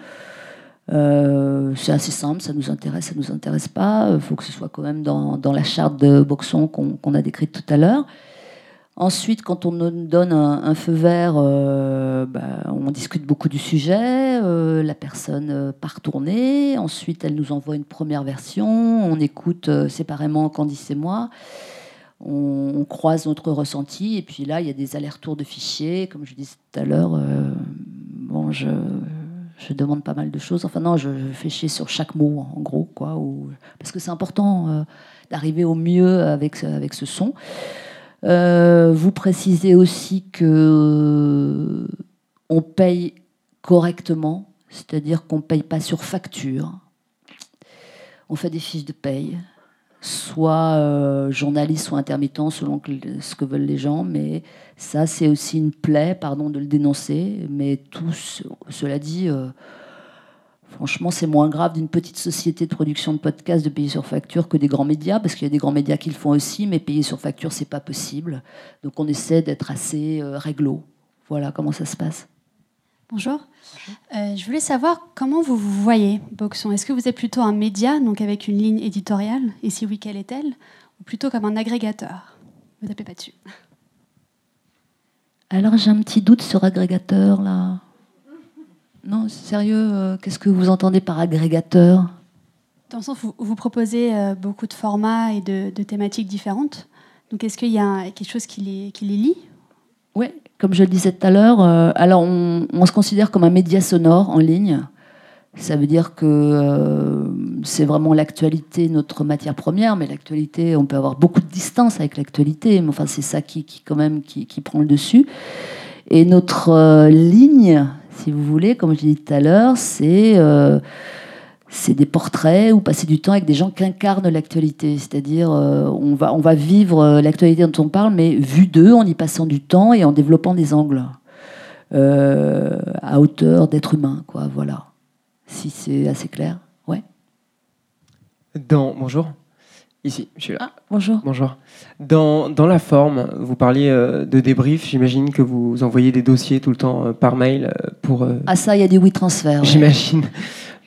Euh, c'est assez simple, ça nous intéresse, ça nous intéresse pas. Il faut que ce soit quand même dans, dans la charte de Boxon qu'on a décrite tout à l'heure. Ensuite, quand on nous donne un, feu vert, euh, bah, on discute beaucoup du sujet, euh, la personne part tourner, ensuite elle nous envoie une première version, on écoute séparément Candice et moi, on, on, croise notre ressenti, et puis là, il y a des allers-retours de fichiers, comme je disais tout à l'heure, bon, je, je, demande pas mal de choses. Enfin, non, je, fais chier sur chaque mot, en gros, quoi. Ou, parce que c'est important euh, d'arriver au mieux avec, avec ce son. Euh, vous précisez aussi que euh, on paye correctement, c'est-à-dire qu'on ne paye pas sur facture. On fait des fiches de paye soit euh, journaliste, soit intermittent, selon ce que veulent les gens. Mais ça, c'est aussi une plaie, pardon de le dénoncer. Mais tout cela dit, euh, franchement, c'est moins grave d'une petite société de production de podcasts de payer sur facture que des grands médias, parce qu'il y a des grands médias qui le font aussi, mais payer sur facture, c'est pas possible. Donc on essaie d'être assez euh, réglo. Voilà comment ça se passe. Bonjour. Euh, je voulais savoir comment vous vous voyez, Boxon. Est-ce que vous êtes plutôt un média, donc avec une ligne éditoriale, et si oui, quelle est-elle Ou plutôt comme un agrégateur? Ne tapez pas dessus. Alors j'ai un petit doute sur agrégateur, là. Non, sérieux, euh, qu'est-ce que vous entendez par agrégateur? Dans le sens où vous proposez euh, beaucoup de formats et de, thématiques différentes. Donc est-ce qu'il y a quelque chose qui les, qui les lie? Oui, comme je le disais tout à l'heure, euh, alors on, se considère comme un média sonore en ligne. Ça veut dire que euh, c'est vraiment l'actualité, notre matière première, mais l'actualité, on peut avoir beaucoup de distance avec l'actualité, mais enfin c'est ça qui, qui, quand même qui, prend le dessus. Et notre euh, ligne, si vous voulez, comme je l'ai dit tout à l'heure, c'est c'est des portraits ou passer du temps avec des gens qui incarnent l'actualité. C'est-à-dire, euh, on, va, on va vivre euh, l'actualité dont on parle, mais vu d'eux, en y passant du temps et en développant des angles euh, à hauteur d'être humain. Quoi, voilà. Si c'est assez clair. Ouais. Dans... Bonjour. Ici, je suis là. Ah, bonjour. Bonjour. Dans, dans la forme, vous parliez euh, de débrief. J'imagine que vous envoyez des dossiers tout le temps euh, par mail pour. euh, Ah ça, il y a des oui transferts. ouais.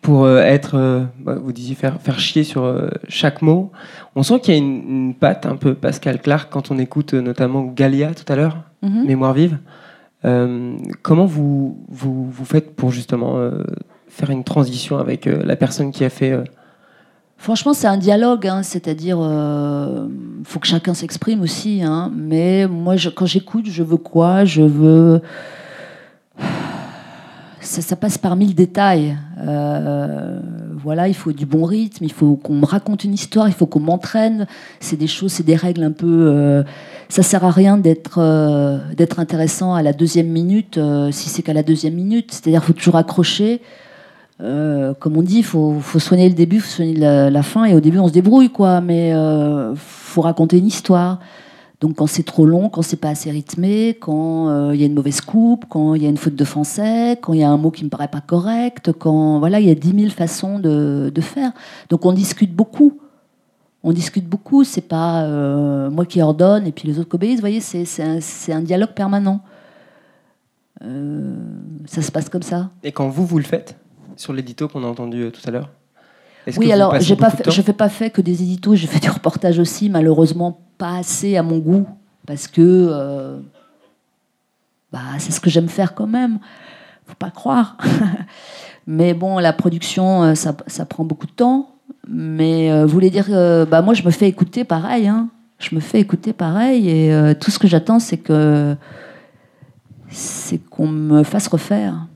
Pour euh, être, euh, bah, vous disiez faire, faire chier sur euh, chaque mot. On sent qu'il y a une, une patte un peu Pascal Clark quand on écoute notamment Galia tout à l'heure, Mhm. Mémoire vive. Euh, comment vous, vous, vous faites pour justement euh, faire une transition avec euh, la personne qui a fait. Franchement, c'est un dialogue, hein, c'est-à-dire, euh, faut que chacun s'exprime aussi. hein, mais moi, je- quand j'écoute, je veux quoi? Je veux. Ça, passe par mille détails. Euh, voilà, il faut du bon rythme, il faut qu'on me raconte une histoire, il faut qu'on m'entraîne. C'est des choses, c'est des règles un peu. euh, ça sert à rien d'être euh, intéressant à la deuxième minute euh, si c'est qu'à la deuxième minute. C'est-à-dire, faut toujours accrocher. Comme on dit, il faut, soigner le début, il faut soigner la, la fin, et au début on se débrouille, quoi. Mais euh, faut raconter une histoire. Donc quand c'est trop long, quand c'est pas assez rythmé, quand euh, il y a une mauvaise coupe, quand il y a une faute de français, quand il y a un mot qui me paraît pas correct, quand voilà, il y a dix mille façons de, faire. Donc on discute beaucoup. On discute beaucoup. C'est pas euh, moi qui ordonne et puis les autres qui obéissent. Vous voyez, c'est un, dialogue permanent. Euh, ça se passe comme ça. Et quand vous, vous le faites, sur l'édito qu'on a entendu tout à l'heure? Oui, alors j'ai pas fait- je fais pas fait que des éditos, je fais du reportage aussi, malheureusement pas assez à mon goût, parce que euh, bah, c'est ce que j'aime faire quand même. Faut pas croire. Mais bon, la production, euh, ça, ça prend beaucoup de temps. Mais euh, vous voulez dire, euh, bah moi je me fais écouter pareil. Hein. Je me fais écouter pareil, et tout ce que j'attends, c'est que c'est qu'on me fasse refaire.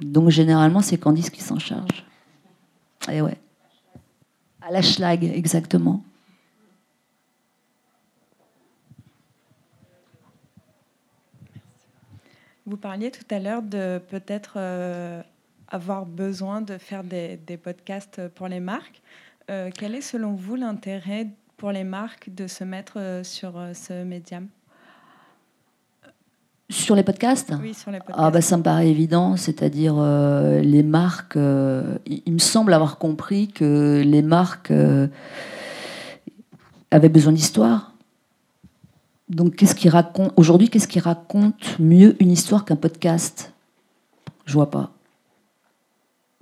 Donc généralement, c'est Candice qui s'en charge. Et ouais. À la schlag, exactement. Vous parliez tout à l'heure de peut-être euh, avoir besoin de faire des, podcasts pour les marques. Euh, quel est selon vous l'intérêt pour les marques de se mettre euh, sur ce médium? Sur les podcasts Oui, sur les podcasts. Ah bah ça me paraît évident, c'est-à-dire euh, les marques, euh, il me semble avoir compris que les marques euh, avaient besoin d'histoire. Donc qu'est-ce qui raconte aujourd'hui qu'est-ce qui raconte mieux une histoire qu'un podcast? Je vois pas.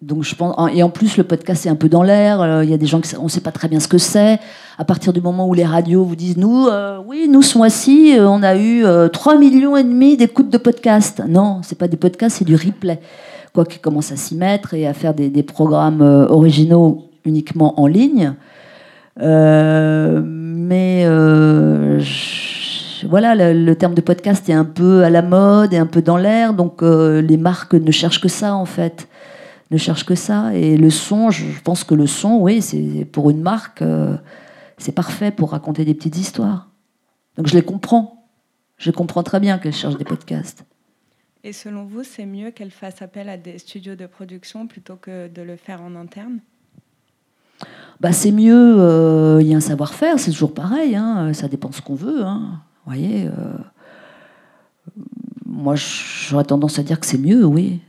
Donc je pense et en plus le podcast est un peu dans l'air. euh, Il y a des gens qui on ne sait pas très bien ce que c'est. À partir du moment où les radios vous disent nous euh, oui nous ce mois-ci euh, on a eu euh, 3 millions et demi d'écoutes de podcasts. Non c'est pas des podcasts c'est du replay. Quoi qu'ils commencent à s'y mettre et à faire des, programmes originaux uniquement en ligne. Mais voilà, le, terme de podcast est un peu à la mode et un peu dans l'air, donc les marques ne cherchent que ça en fait, ne cherchent que ça. Et le son, je pense que le son, oui, c'est pour une marque, euh, c'est parfait pour raconter des petites histoires. Donc je les comprends, je comprends très bien qu'elles cherchent des podcasts. Et selon vous, c'est mieux qu'elle fasse appel à des studios de production plutôt que de le faire en interne? Bah, c'est mieux, euh, il y a un savoir-faire, c'est toujours pareil, hein, ça dépend de ce qu'on veut. Hein, vous voyez, euh, moi j'aurais tendance à dire que c'est mieux, oui.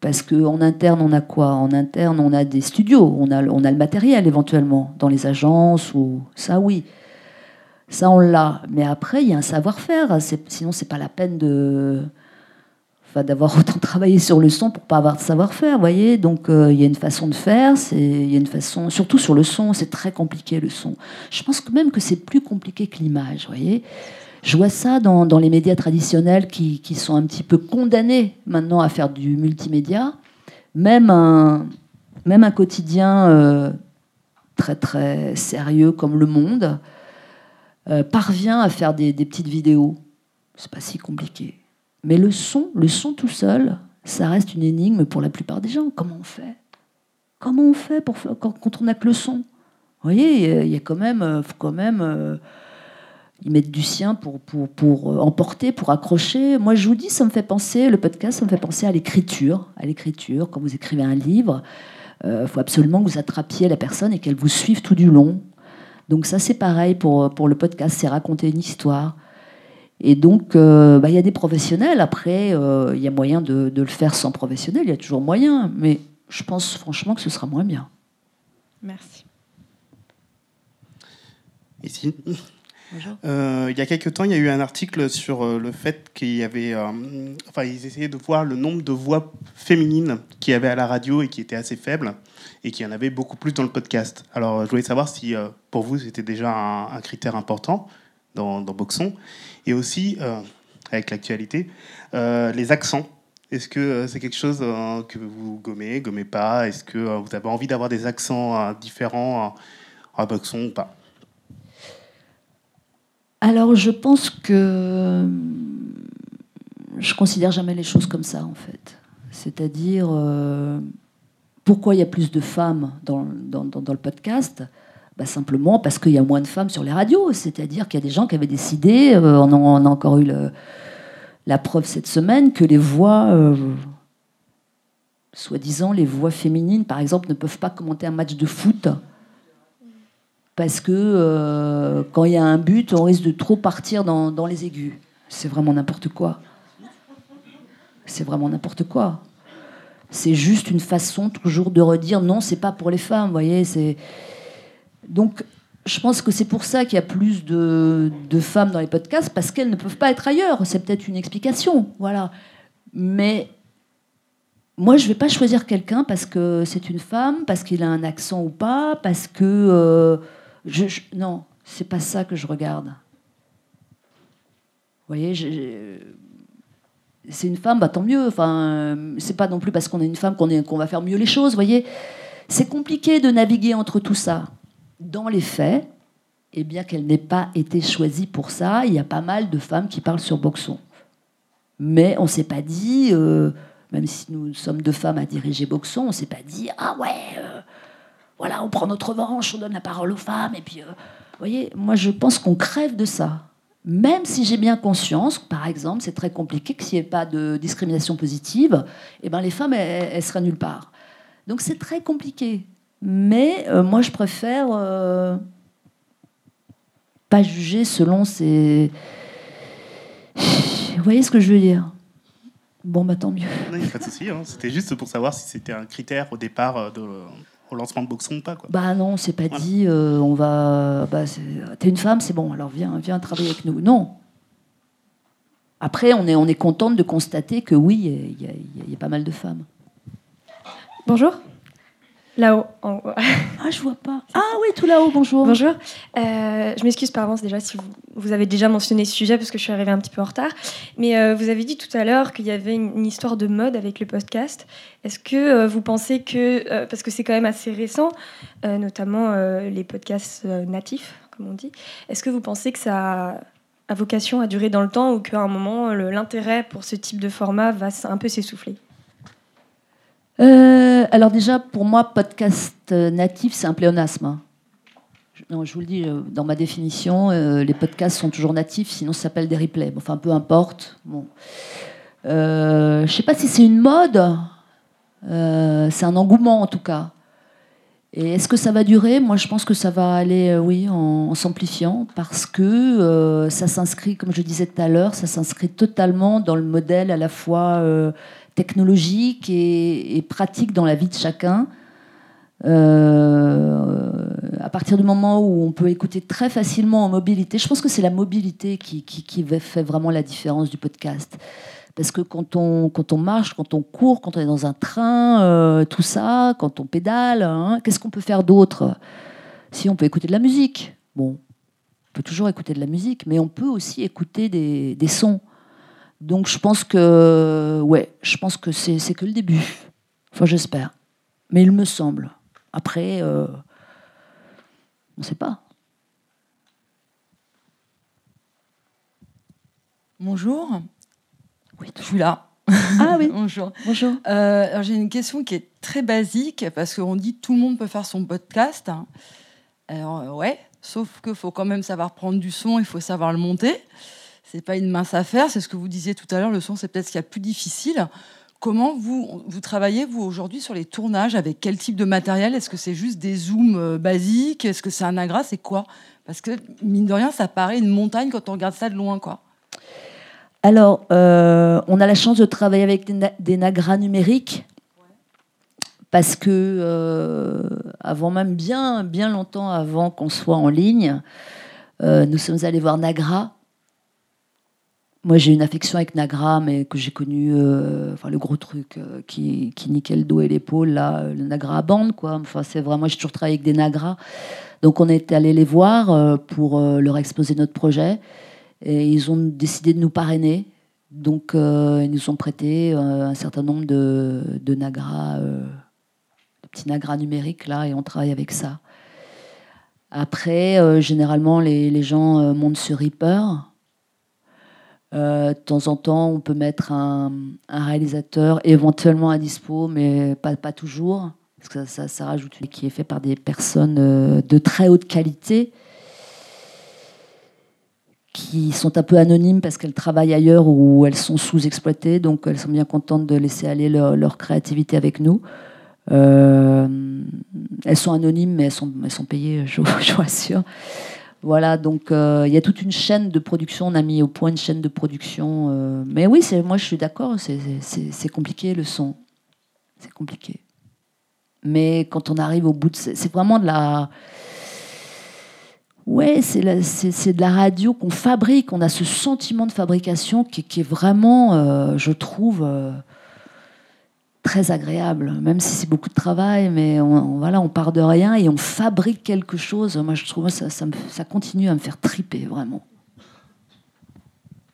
Parce qu'en interne, on a quoi? En interne, on a des studios, on a, on a le matériel éventuellement, dans les agences, ou ça oui. Ça, on l'a. Mais après, il y a un savoir-faire. Sinon, c'est pas la peine de enfin, d'avoir autant travaillé sur le son pour pas avoir de savoir-faire, voyez? Donc euh, il y a une façon de faire, y a une façon, surtout sur le son, c'est très compliqué le son. Je pense même que c'est plus compliqué que l'image, voyez? Je vois ça dans, les médias traditionnels qui, sont un petit peu condamnés maintenant à faire du multimédia. Même un, même un quotidien euh, très très sérieux comme Le Monde euh, parvient à faire des, des petites vidéos. C'est pas si compliqué. Mais le son, le son tout seul, ça reste une énigme pour la plupart des gens. Comment on fait? Comment on fait pour, quand, quand on n'a que le son? Vous voyez, il y a quand même, euh, faut quand même euh, y mettre du sien pour, pour, pour euh, emporter, pour accrocher. Moi, je vous dis, ça me fait penser, le podcast, ça me fait penser à l'écriture. À l'écriture, quand vous écrivez un livre, il faut absolument que vous attrapiez la personne et qu'elle vous suive tout du long. Donc ça, c'est pareil pour, pour le podcast, c'est raconter une histoire. Et donc, euh, bah, il y a des professionnels. Après, euh, il y a moyen de, de, le faire sans professionnel. Il y a toujours moyen. Mais je pense franchement que ce sera moins bien. Merci. Ici. Euh, il y a quelques temps, il y a eu un article sur euh, le fait qu'il y avait. Euh, enfin, ils essayaient de voir le nombre de voix féminines qu'il y avait à la radio et qui était assez faible, et qu'il y en avait beaucoup plus dans le podcast. Alors, je voulais savoir si pour vous c'était déjà un, critère important dans, dans Boxon, et aussi, avec l'actualité, les accents. Est-ce que c'est quelque chose que vous gommez, gommez pas? Est-ce que vous avez envie d'avoir des accents différents à Boxon ou pas? Alors, je pense que je considère jamais les choses comme ça, en fait. C'est-à-dire, euh, pourquoi il y a plus de femmes dans, le podcast? Bah, Simplement parce qu'il y a moins de femmes sur les radios. C'est-à-dire qu'il y a des gens qui avaient décidé, euh, on, a, encore eu la preuve cette semaine, que les voix, euh, soi-disant, les voix féminines, par exemple, ne peuvent pas commenter un match de foot parce que euh, quand il y a un but, on risque de trop partir dans, les aigus. C'est vraiment n'importe quoi. C'est vraiment n'importe quoi. C'est juste une façon toujours de redire non, c'est pas pour les femmes, vous voyez. Donc je pense que c'est pour ça qu'il y a plus de, femmes dans les podcasts parce qu'elles ne peuvent pas être ailleurs. C'est peut-être une explication, voilà. Mais moi, je vais pas choisir quelqu'un parce que c'est une femme, parce qu'il a un accent ou pas, parce que euh, non, c'est pas ça que je regarde. Vous voyez, c'est une femme, bah, tant mieux. Enfin, c'est pas non plus parce qu'on est une femme qu'on va faire mieux les choses. Voyez, c'est compliqué de naviguer entre tout ça. Dans les faits, et eh bien qu'elle n'ait pas été choisie pour ça, il y a pas mal de femmes qui parlent sur Boxon. Mais on s'est pas dit, euh, même si nous sommes deux femmes à diriger Boxon, on s'est pas dit, ah ouais. Euh, voilà, on prend notre revanche, on donne la parole aux femmes, et puis, euh, voyez, moi je pense qu'on crève de ça. Même si j'ai bien conscience, par exemple, c'est très compliqué que s'il n'y ait pas de discrimination positive, eh ben, les femmes, elles, seraient nulle part. Donc c'est très compliqué. Mais euh, moi, je préfère euh, pas juger selon ces... Vous voyez ce que je veux dire? Bon, bah tant mieux. Pas de souci. Hein. C'était juste pour savoir si c'était un critère au départ de, au lancement de Boxon ou pas quoi. Bah non, c'est pas voilà. dit. Euh, on va. Bah, T'es une femme, c'est bon. Alors viens, viens travailler avec nous. Non. Après, on est, on est contente de constater que oui, il y, y, y, a pas mal de femmes. Bonjour. Là-haut. En... ah, je vois pas. Ah oui, tout là-haut, bonjour. Bonjour. Euh, je m'excuse par avance déjà si vous, vous, avez déjà mentionné ce sujet parce que je suis arrivée un petit peu en retard. Mais euh, vous avez dit tout à l'heure qu'il y avait une, une, histoire de mode avec le podcast. Est-ce que euh, vous pensez que, parce que c'est quand même assez récent, notamment les podcasts natifs, comme on dit, est-ce que vous pensez que ça a vocation à durer dans le temps ou qu'à un moment, l'intérêt pour ce type de format va un peu s'essouffler? Euh, alors déjà, pour moi, podcast natif, c'est un pléonasme. Hein. Non, je vous le dis, euh, dans ma définition, euh, les podcasts sont toujours natifs, sinon ça s'appelle des replays. Enfin, peu importe. Bon. Euh, je ne sais pas si c'est une mode, c'est un engouement en tout cas. Et est-ce que ça va durer? Moi, je pense que ça va aller, oui, en, en s'amplifiant, parce que ça s'inscrit, comme je disais tout à l'heure, ça s'inscrit totalement dans le modèle à la fois technologique et, pratique dans la vie de chacun. Euh, à partir du moment où on peut écouter très facilement en mobilité, je pense que c'est la mobilité qui, fait vraiment la différence du podcast. Parce que quand on, marche, quand on court, quand on est dans un train, euh, tout ça, quand on pédale, hein, qu'est-ce qu'on peut faire d'autre? Si on peut écouter de la musique, bon, on peut toujours écouter de la musique, mais on peut aussi écouter des sons. Donc je pense que ouais, je pense que c'est que le début. Enfin, j'espère. Mais il me semble. Après, euh, on ne sait pas. Bonjour. Je suis là. Ah oui. Bonjour. Bonjour. Euh, alors j'ai une question qui est très basique parce qu'on dit tout le monde peut faire son podcast. Alors ouais, sauf qu'il faut quand même savoir prendre du son, il faut savoir le monter. C'est pas une mince affaire, c'est ce que vous disiez tout à l'heure. Le son, c'est peut-être ce qu'il y a plus difficile. Comment vous, vous travaillez, vous, aujourd'hui, sur les tournages? Avec quel type de matériel? Est-ce que c'est juste des zooms euh, basiques? Est-ce que c'est un agra? C'est quoi? Parce que, mine de rien, ça paraît une montagne quand on regarde ça de loin, quoi. Alors, euh, on a la chance de travailler avec des, na- nagras numériques parce que euh, avant même bien bien longtemps avant qu'on soit en ligne, nous sommes allés voir Nagra. Moi, j'ai une affection avec Nagra, mais que j'ai connu, euh, enfin le gros truc euh, qui, qui le dos et l'épaule, là, le Nagra à bande, quoi. Enfin, c'est vraiment, j'ai toujours travaillé avec des Nagras. Donc, on est allé les voir euh, pour leur exposer notre projet. Et ils ont décidé de nous parrainer. Donc, ils nous ont prêté un certain nombre de, Nagras, de petits Nagras numériques, là, et on travaille avec ça. Après, généralement, les, les gens montent sur Reaper. Euh, de temps en temps, on peut mettre un, réalisateur éventuellement à dispo, mais pas, pas toujours, parce que ça, ça, rajoute une qui est fait par des personnes euh, de très haute qualité qui sont un peu anonymes parce qu'elles travaillent ailleurs ou elles sont sous-exploitées, donc elles sont bien contentes de laisser aller leur, créativité avec nous. Euh, elles sont anonymes, mais elles sont, elles sont payées, je, je vous rassure. Voilà, donc euh, il y a toute une chaîne de production. On a mis au point une chaîne de production. euh, mais oui, moi je suis d'accord, c'est, compliqué le son. C'est compliqué. Mais quand on arrive au bout de. C'est, vraiment de la. Ouais, c'est, de la radio qu'on fabrique. On a ce sentiment de fabrication qui, est vraiment, euh, je trouve, très agréable. Même si c'est beaucoup de travail, mais on, on- voilà, on part de rien et on fabrique quelque chose. Moi, je trouve ça, ça, me- ça continue à me faire triper, vraiment.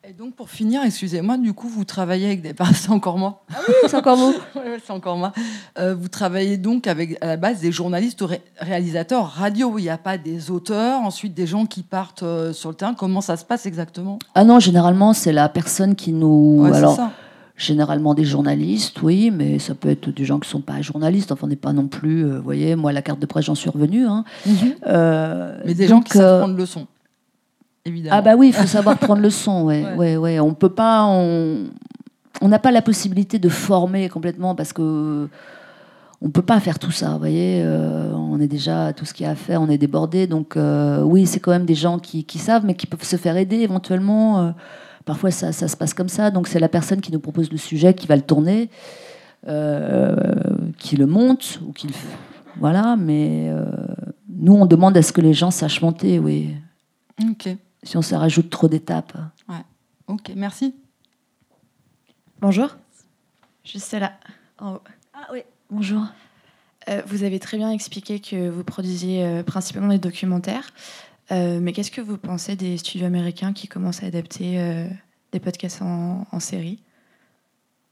Et donc, pour finir, excusez-moi, du coup, vous travaillez avec des personnes, encore moi. Ah oui, c'est encore vous. C'est encore moi. Euh, vous travaillez donc avec, à la base, des journalistes ou ré- réalisateurs radio. Il n'y a pas des auteurs, ensuite des gens qui partent euh, sur le terrain. Comment ça se passe exactement? Ah non, généralement, c'est la personne qui nous. Ouais, c'est alors, ça. Généralement des journalistes, oui, mais ça peut être des gens qui ne sont pas journalistes. Enfin, on n'est pas non plus. euh, Vous voyez, moi, la carte de presse, j'en suis revenue. hein. Euh, Mais des gens qui savent euh, prendre le son, évidemment. Ah bah oui, il faut savoir prendre le son, ouais, ouais. ouais, On peut pas, on on n'a pas la possibilité de former complètement parce que on peut pas faire tout ça, vous voyez. euh, on est déjà tout ce qu'il y a à faire, on est débordé, donc euh, oui, c'est quand même des gens qui, qui savent, mais qui peuvent se faire aider éventuellement. euh, parfois, ça, ça se passe comme ça, donc c'est la personne qui nous propose le sujet qui va le tourner, euh, qui le monte ou qui le voilà. Mais euh, nous, on demande à ce que les gens sachent monter, oui. Ok. Si on se rajoute trop d'étapes. Ouais. Ok, merci. Bonjour. Juste là, en haut. Ah oui, bonjour. Euh, vous avez très bien expliqué que vous produisiez euh, principalement des documentaires. Euh, mais qu'est-ce que vous pensez des studios américains qui commencent à adapter euh, des podcasts en, en série?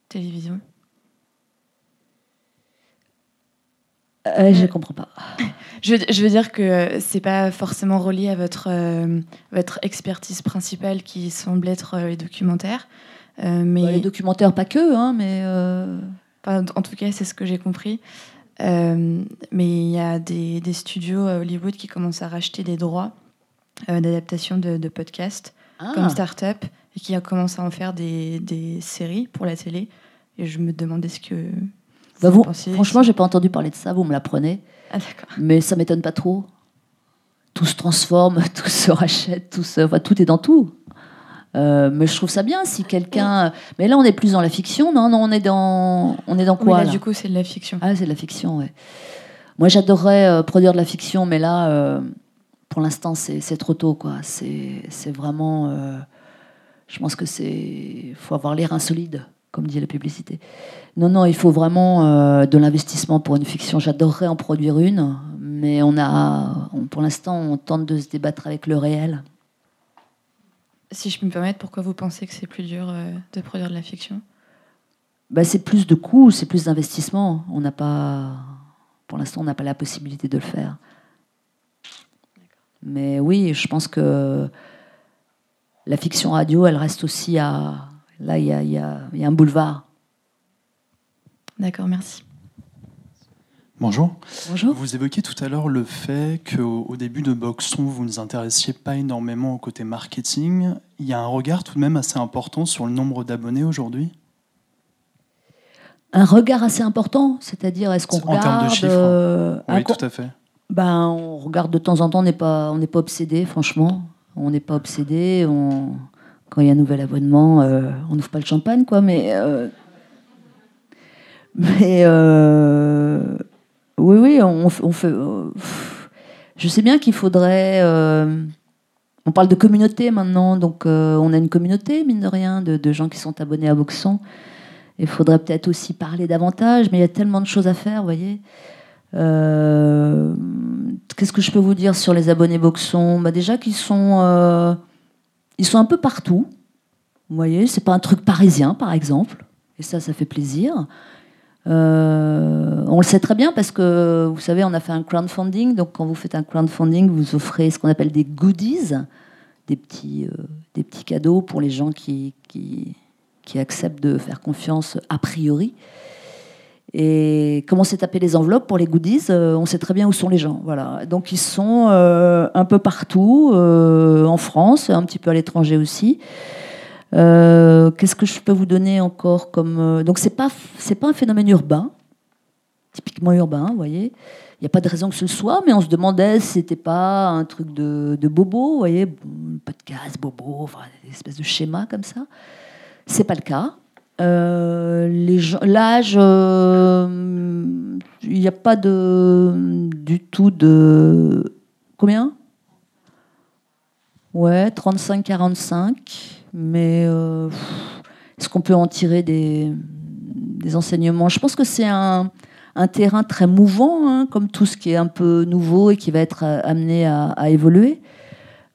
Télévision? Euh, je comprends pas. Je, veux- je veux dire que c'est pas forcément relié à votre, votre expertise principale qui semble être les documentaires. Mais Bah, les documentaires, pas que, hein, mais. Enfin, en tout cas, c'est ce que j'ai compris. Mais il y a des, des studios à Hollywood qui commencent à racheter des droits d'adaptation de, de podcasts Ah. comme Startup et qui commencent à en faire des, des séries pour la télé. Et je me demandais ce que. Bah, vous pensiez. franchement, j'ai pas entendu parler de ça, vous me l'apprenez. Ah. Mais ça m'étonne pas trop. Tout se transforme, tout se rachète, tout, se... enfin, tout est dans tout. Euh, mais je trouve ça bien si quelqu'un. Mais là, on est plus dans la fiction, non Non, on est dans. On est dans Oui, quoi là, là? du coup, c'est de la fiction. Ah, c'est de la fiction, ouais. Moi, j'adorerais euh, produire de la fiction, mais là, euh, pour l'instant, c'est trop tôt, quoi. C'est c'est vraiment. euh, je pense que c'est. faut avoir l'air insolide, comme dit la publicité. Non, non, il faut vraiment euh, de l'investissement pour une fiction. J'adorerais en produire une, mais on a. on- pour l'instant, on tente de se débattre avec le réel. Si je peux me permettre, pourquoi vous pensez que c'est plus dur euh, de produire de la fiction? Bah, c'est plus de coûts, c'est plus d'investissement. On n'a pas, pour l'instant, on n'a pas la possibilité de le faire. Mais oui, je pense que la fiction radio, elle reste aussi à. là, il y a, y a- y a un boulevard. D'accord, merci. Bonjour. Bonjour. Vous évoquiez tout à l'heure le fait qu'au au début de Boxon, vous ne vous intéressiez pas énormément au côté marketing. Il y a un regard tout de même assez important sur le nombre d'abonnés aujourd'hui? Un regard assez important, c'est-à-dire est-ce qu'on En termes de regarde chiffres. euh, oui, tout à fait. Ben, on regarde de temps en temps, on n'est pas, pas obsédé, franchement. On n'est pas obsédé. Quand il y a un nouvel abonnement, euh, on n'ouvre pas le champagne, quoi. Mais, euh, mais euh, oui, oui, on, fait. je sais bien qu'il faudrait. on parle de communauté maintenant, donc on a une communauté, mine de rien, de, de gens qui sont abonnés à Boxon. Il faudrait peut-être aussi parler davantage, mais il y a tellement de choses à faire, vous voyez. Euh, Qu'est-ce que je peux vous dire sur les abonnés Boxon bah Déjà qu'ils sont, euh, sont un peu partout. Vous voyez, c'est pas un truc parisien, par exemple. Et ça, ça fait plaisir. Euh, on le sait très bien parce que, vous savez, on a fait un crowdfunding. Donc, quand vous faites un crowdfunding, vous offrez ce qu'on appelle des goodies, des petits, des petits cadeaux pour les gens qui, qui acceptent de faire confiance a priori. Et comment s'est tapé les enveloppes pour les goodies euh, On sait très bien où sont les gens. Voilà. Donc ils sont euh, un peu partout, euh, en France, un petit peu à l'étranger aussi. Qu'est-ce que je peux vous donner encore comme donc c'est pas pas un phénomène urbain, typiquement urbain, vous voyez. Il n'y a pas de raison que ce soit, mais on se demandait si c'était pas un truc de, bobo, vous voyez, podcast bobo, enfin des espèces de schémas comme ça. C'est pas le cas. Euh, L'âge, euh, il n'y a pas de, du tout de. Combien? Ouais, 35-45. Mais euh, est-ce qu'on peut en tirer des, des enseignements? Je pense que c'est un, un terrain très mouvant, hein, comme tout ce qui est un peu nouveau et qui va être amené à, évoluer.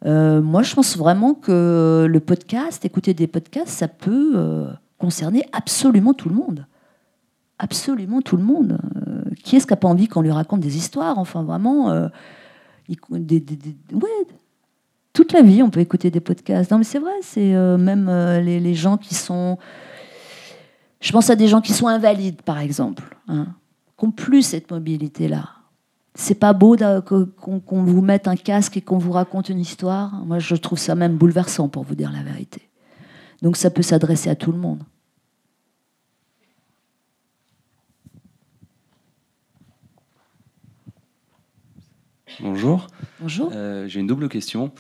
Moi, je pense vraiment que le podcast, écouter des podcasts, ça peut concerner absolument tout le monde. Absolument tout le monde. Euh, qui est-ce qui n'a pas envie qu'on lui raconte des histoires? Enfin, vraiment, euh, ouais, toute la vie, on peut écouter des podcasts. Non, mais c'est vrai, c'est euh, même euh, les, gens qui sont. Je pense à des gens qui sont invalides, par exemple, hein, qui n'ont plus cette mobilité-là. C'est pas beau qu'on vous mette un casque et qu'on vous raconte une histoire? Moi, je trouve ça même bouleversant, pour vous dire la vérité. Donc, ça peut s'adresser à tout le monde. Bonjour. Bonjour. Euh, J'ai une double question.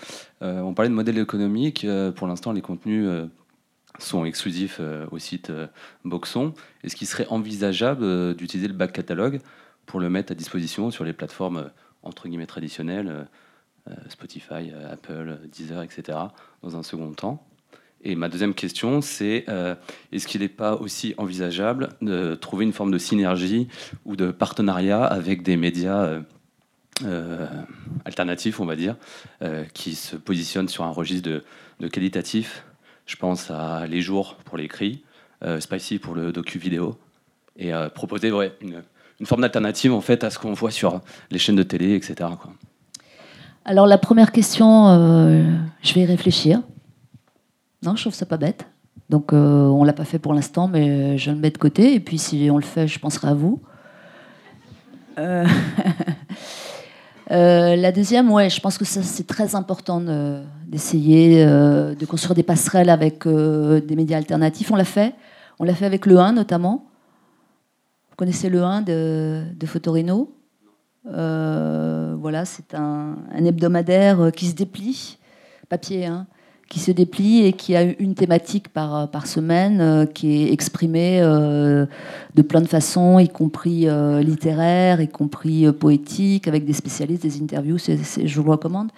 Euh, on parlait de modèle économique. Euh, pour l'instant, les contenus sont exclusifs au site Boxon. Est-ce qu'il serait envisageable d'utiliser le back catalogue pour le mettre à disposition sur les plateformes entre guillemets traditionnelles, Spotify, Apple, Deezer, etc., dans un second temps? Et ma deuxième question, c'est est-ce qu'il n'est pas aussi envisageable de trouver une forme de synergie ou de partenariat avec des médias euh, alternatifs, on va dire, euh, qui se positionnent sur un registre de, qualitatif Je pense à Les Jours pour l'écrit, euh, Spicy pour le docu-vidéo, et euh, proposer une, forme d'alternative en fait à ce qu'on voit sur les chaînes de télé, etc. Alors, la première question, je vais y réfléchir. Non, je trouve ça pas bête. Donc, on l'a pas fait pour l'instant, mais je le mets de côté. Et puis, si on le fait, je penserai à vous. Euh, la deuxième, ouais, je pense que c'est très important de- d'essayer euh, de construire des passerelles avec euh, des médias alternatifs. On l'a fait. On l'a fait avec le 1 notamment. Vous connaissez le 1 de, de Fotorino? Voilà, c'est un, hebdomadaire qui se déplie, papier, hein, qui se déplie et qui a une thématique par, par semaine, euh, qui est exprimée euh, de plein de façons, y compris euh, littéraires, y compris euh, poétiques, avec des spécialistes, des interviews, je vous le recommande.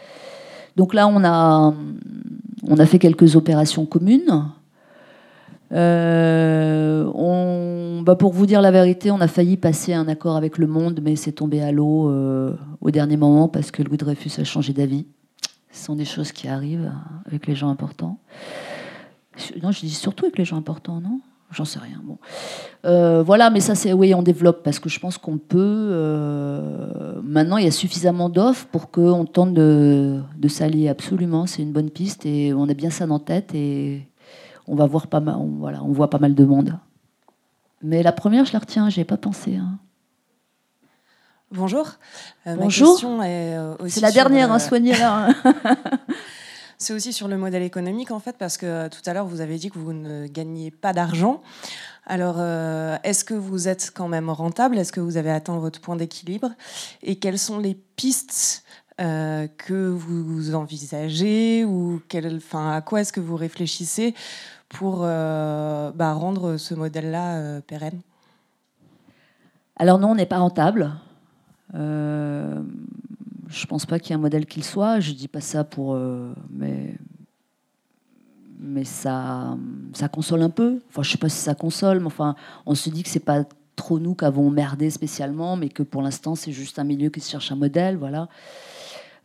Donc là, on a, on a fait quelques opérations communes. Euh, bah pour vous dire la vérité, on a failli passer un accord avec Le Monde, mais c'est tombé à l'eau euh, au dernier moment parce que Louis Dreyfus a changé d'avis. Ce sont des choses qui arrivent avec les gens importants. Non, je dis surtout avec les gens importants, non? J'en sais rien. Bon. Euh, voilà, mais ça, c'est oui, on développe parce que je pense qu'on peut. euh, maintenant, il y a suffisamment d'offres pour qu'on tente de, s'allier absolument. C'est une bonne piste et on a bien ça en tête et on va voir pas mal, voilà, on voit pas mal de monde. Mais la première, je la retiens, j'ai pas pensé. hein. Bonjour. Euh, ma Bonjour. question est, euh, aussi C'est la dernière, le- hein, soignez-la. hein. C'est aussi sur le modèle économique, en fait, parce que euh, tout à l'heure, vous avez dit que vous ne gagniez pas d'argent. Alors, euh, est-ce que vous êtes quand même rentable? Est-ce que vous avez atteint votre point d'équilibre? Et quelles sont les pistes euh, que vous envisagez ou quel- enfin, à quoi est-ce que vous réfléchissez pour euh, bah, rendre ce modèle-là euh, pérenne? Alors non, on n'est pas rentable. Euh, je pense pas qu'il y ait un modèle qu'il soit. Je dis pas ça pour, euh, mais mais ça ça console un peu. Enfin, je sais pas si ça console, mais enfin, on se dit que c'est pas trop nous qui avons merdé spécialement, mais que pour l'instant c'est juste un milieu qui cherche un modèle, voilà.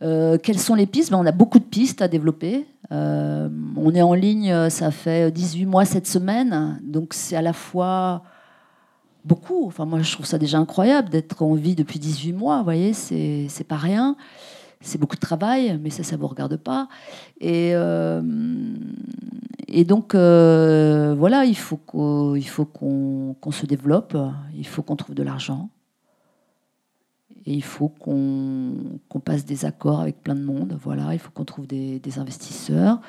Euh, quelles sont les pistes? Ben, On a beaucoup de pistes à développer. Euh, on est en ligne, ça fait 18 mois cette semaine, donc c'est à la fois beaucoup. Enfin, moi, je trouve ça déjà incroyable d'être en vie depuis 18 mois. Vous voyez, c'est pas rien. C'est beaucoup de travail, mais ça, ça vous regarde pas. Et, euh, et donc, euh, voilà, il faut qu'on se développe, il faut qu'on trouve de l'argent. Et il faut qu'on passe des accords avec plein de monde. Voilà, il faut qu'on trouve des, des investisseurs.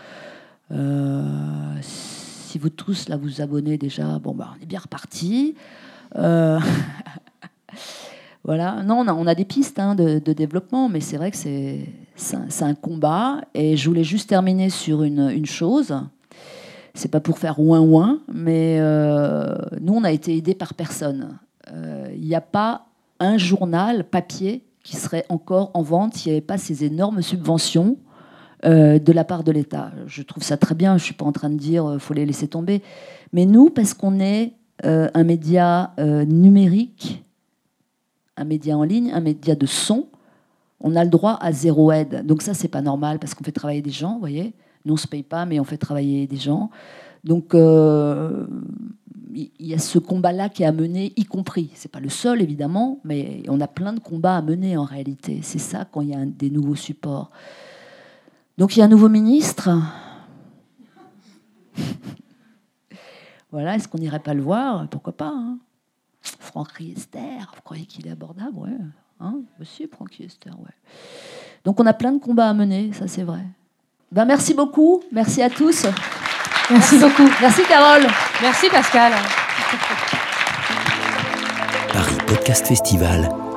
Euh, si vous tous là vous abonnez déjà, bon bah on est bien reparti. Euh, voilà, non, on a, on a des pistes hein, de, développement, mais c'est vrai que c'est un, un combat. Et je voulais juste terminer sur une, une chose. C'est pas pour faire ouin ouin, mais euh, nous on a été aidés par personne. Euh, Il n'y a pas un journal papier qui serait encore en vente s'il n'y avait pas ces énormes subventions euh, de la part de l'État. Je trouve ça très bien, je suis pas en train de dire faut les laisser tomber. Mais nous, parce qu'on est euh, un média euh, numérique, un média en ligne, un média de son, on a le droit à zéro aide. Donc ça, c'est pas normal parce qu'on fait travailler des gens, vous voyez. Nous, on se paye pas, mais on fait travailler des gens. Donc, euh, il y a ce combat-là qui est à mener, y compris. C'est pas le seul, évidemment, mais on a plein de combats à mener en réalité. C'est ça quand il y a des nouveaux supports. Donc, il y a un nouveau ministre. Voilà, est-ce qu'on n'irait pas le voir? Pourquoi pas hein? Franck Riester, vous croyez qu'il est abordable? Ouais. Hein Monsieur Franck Riester, ouais. Donc, on a plein de combats à mener, ça c'est vrai. Ben, merci beaucoup, merci à tous. Merci beaucoup. Merci Carole. Merci Pascal. Paris Podcast Festival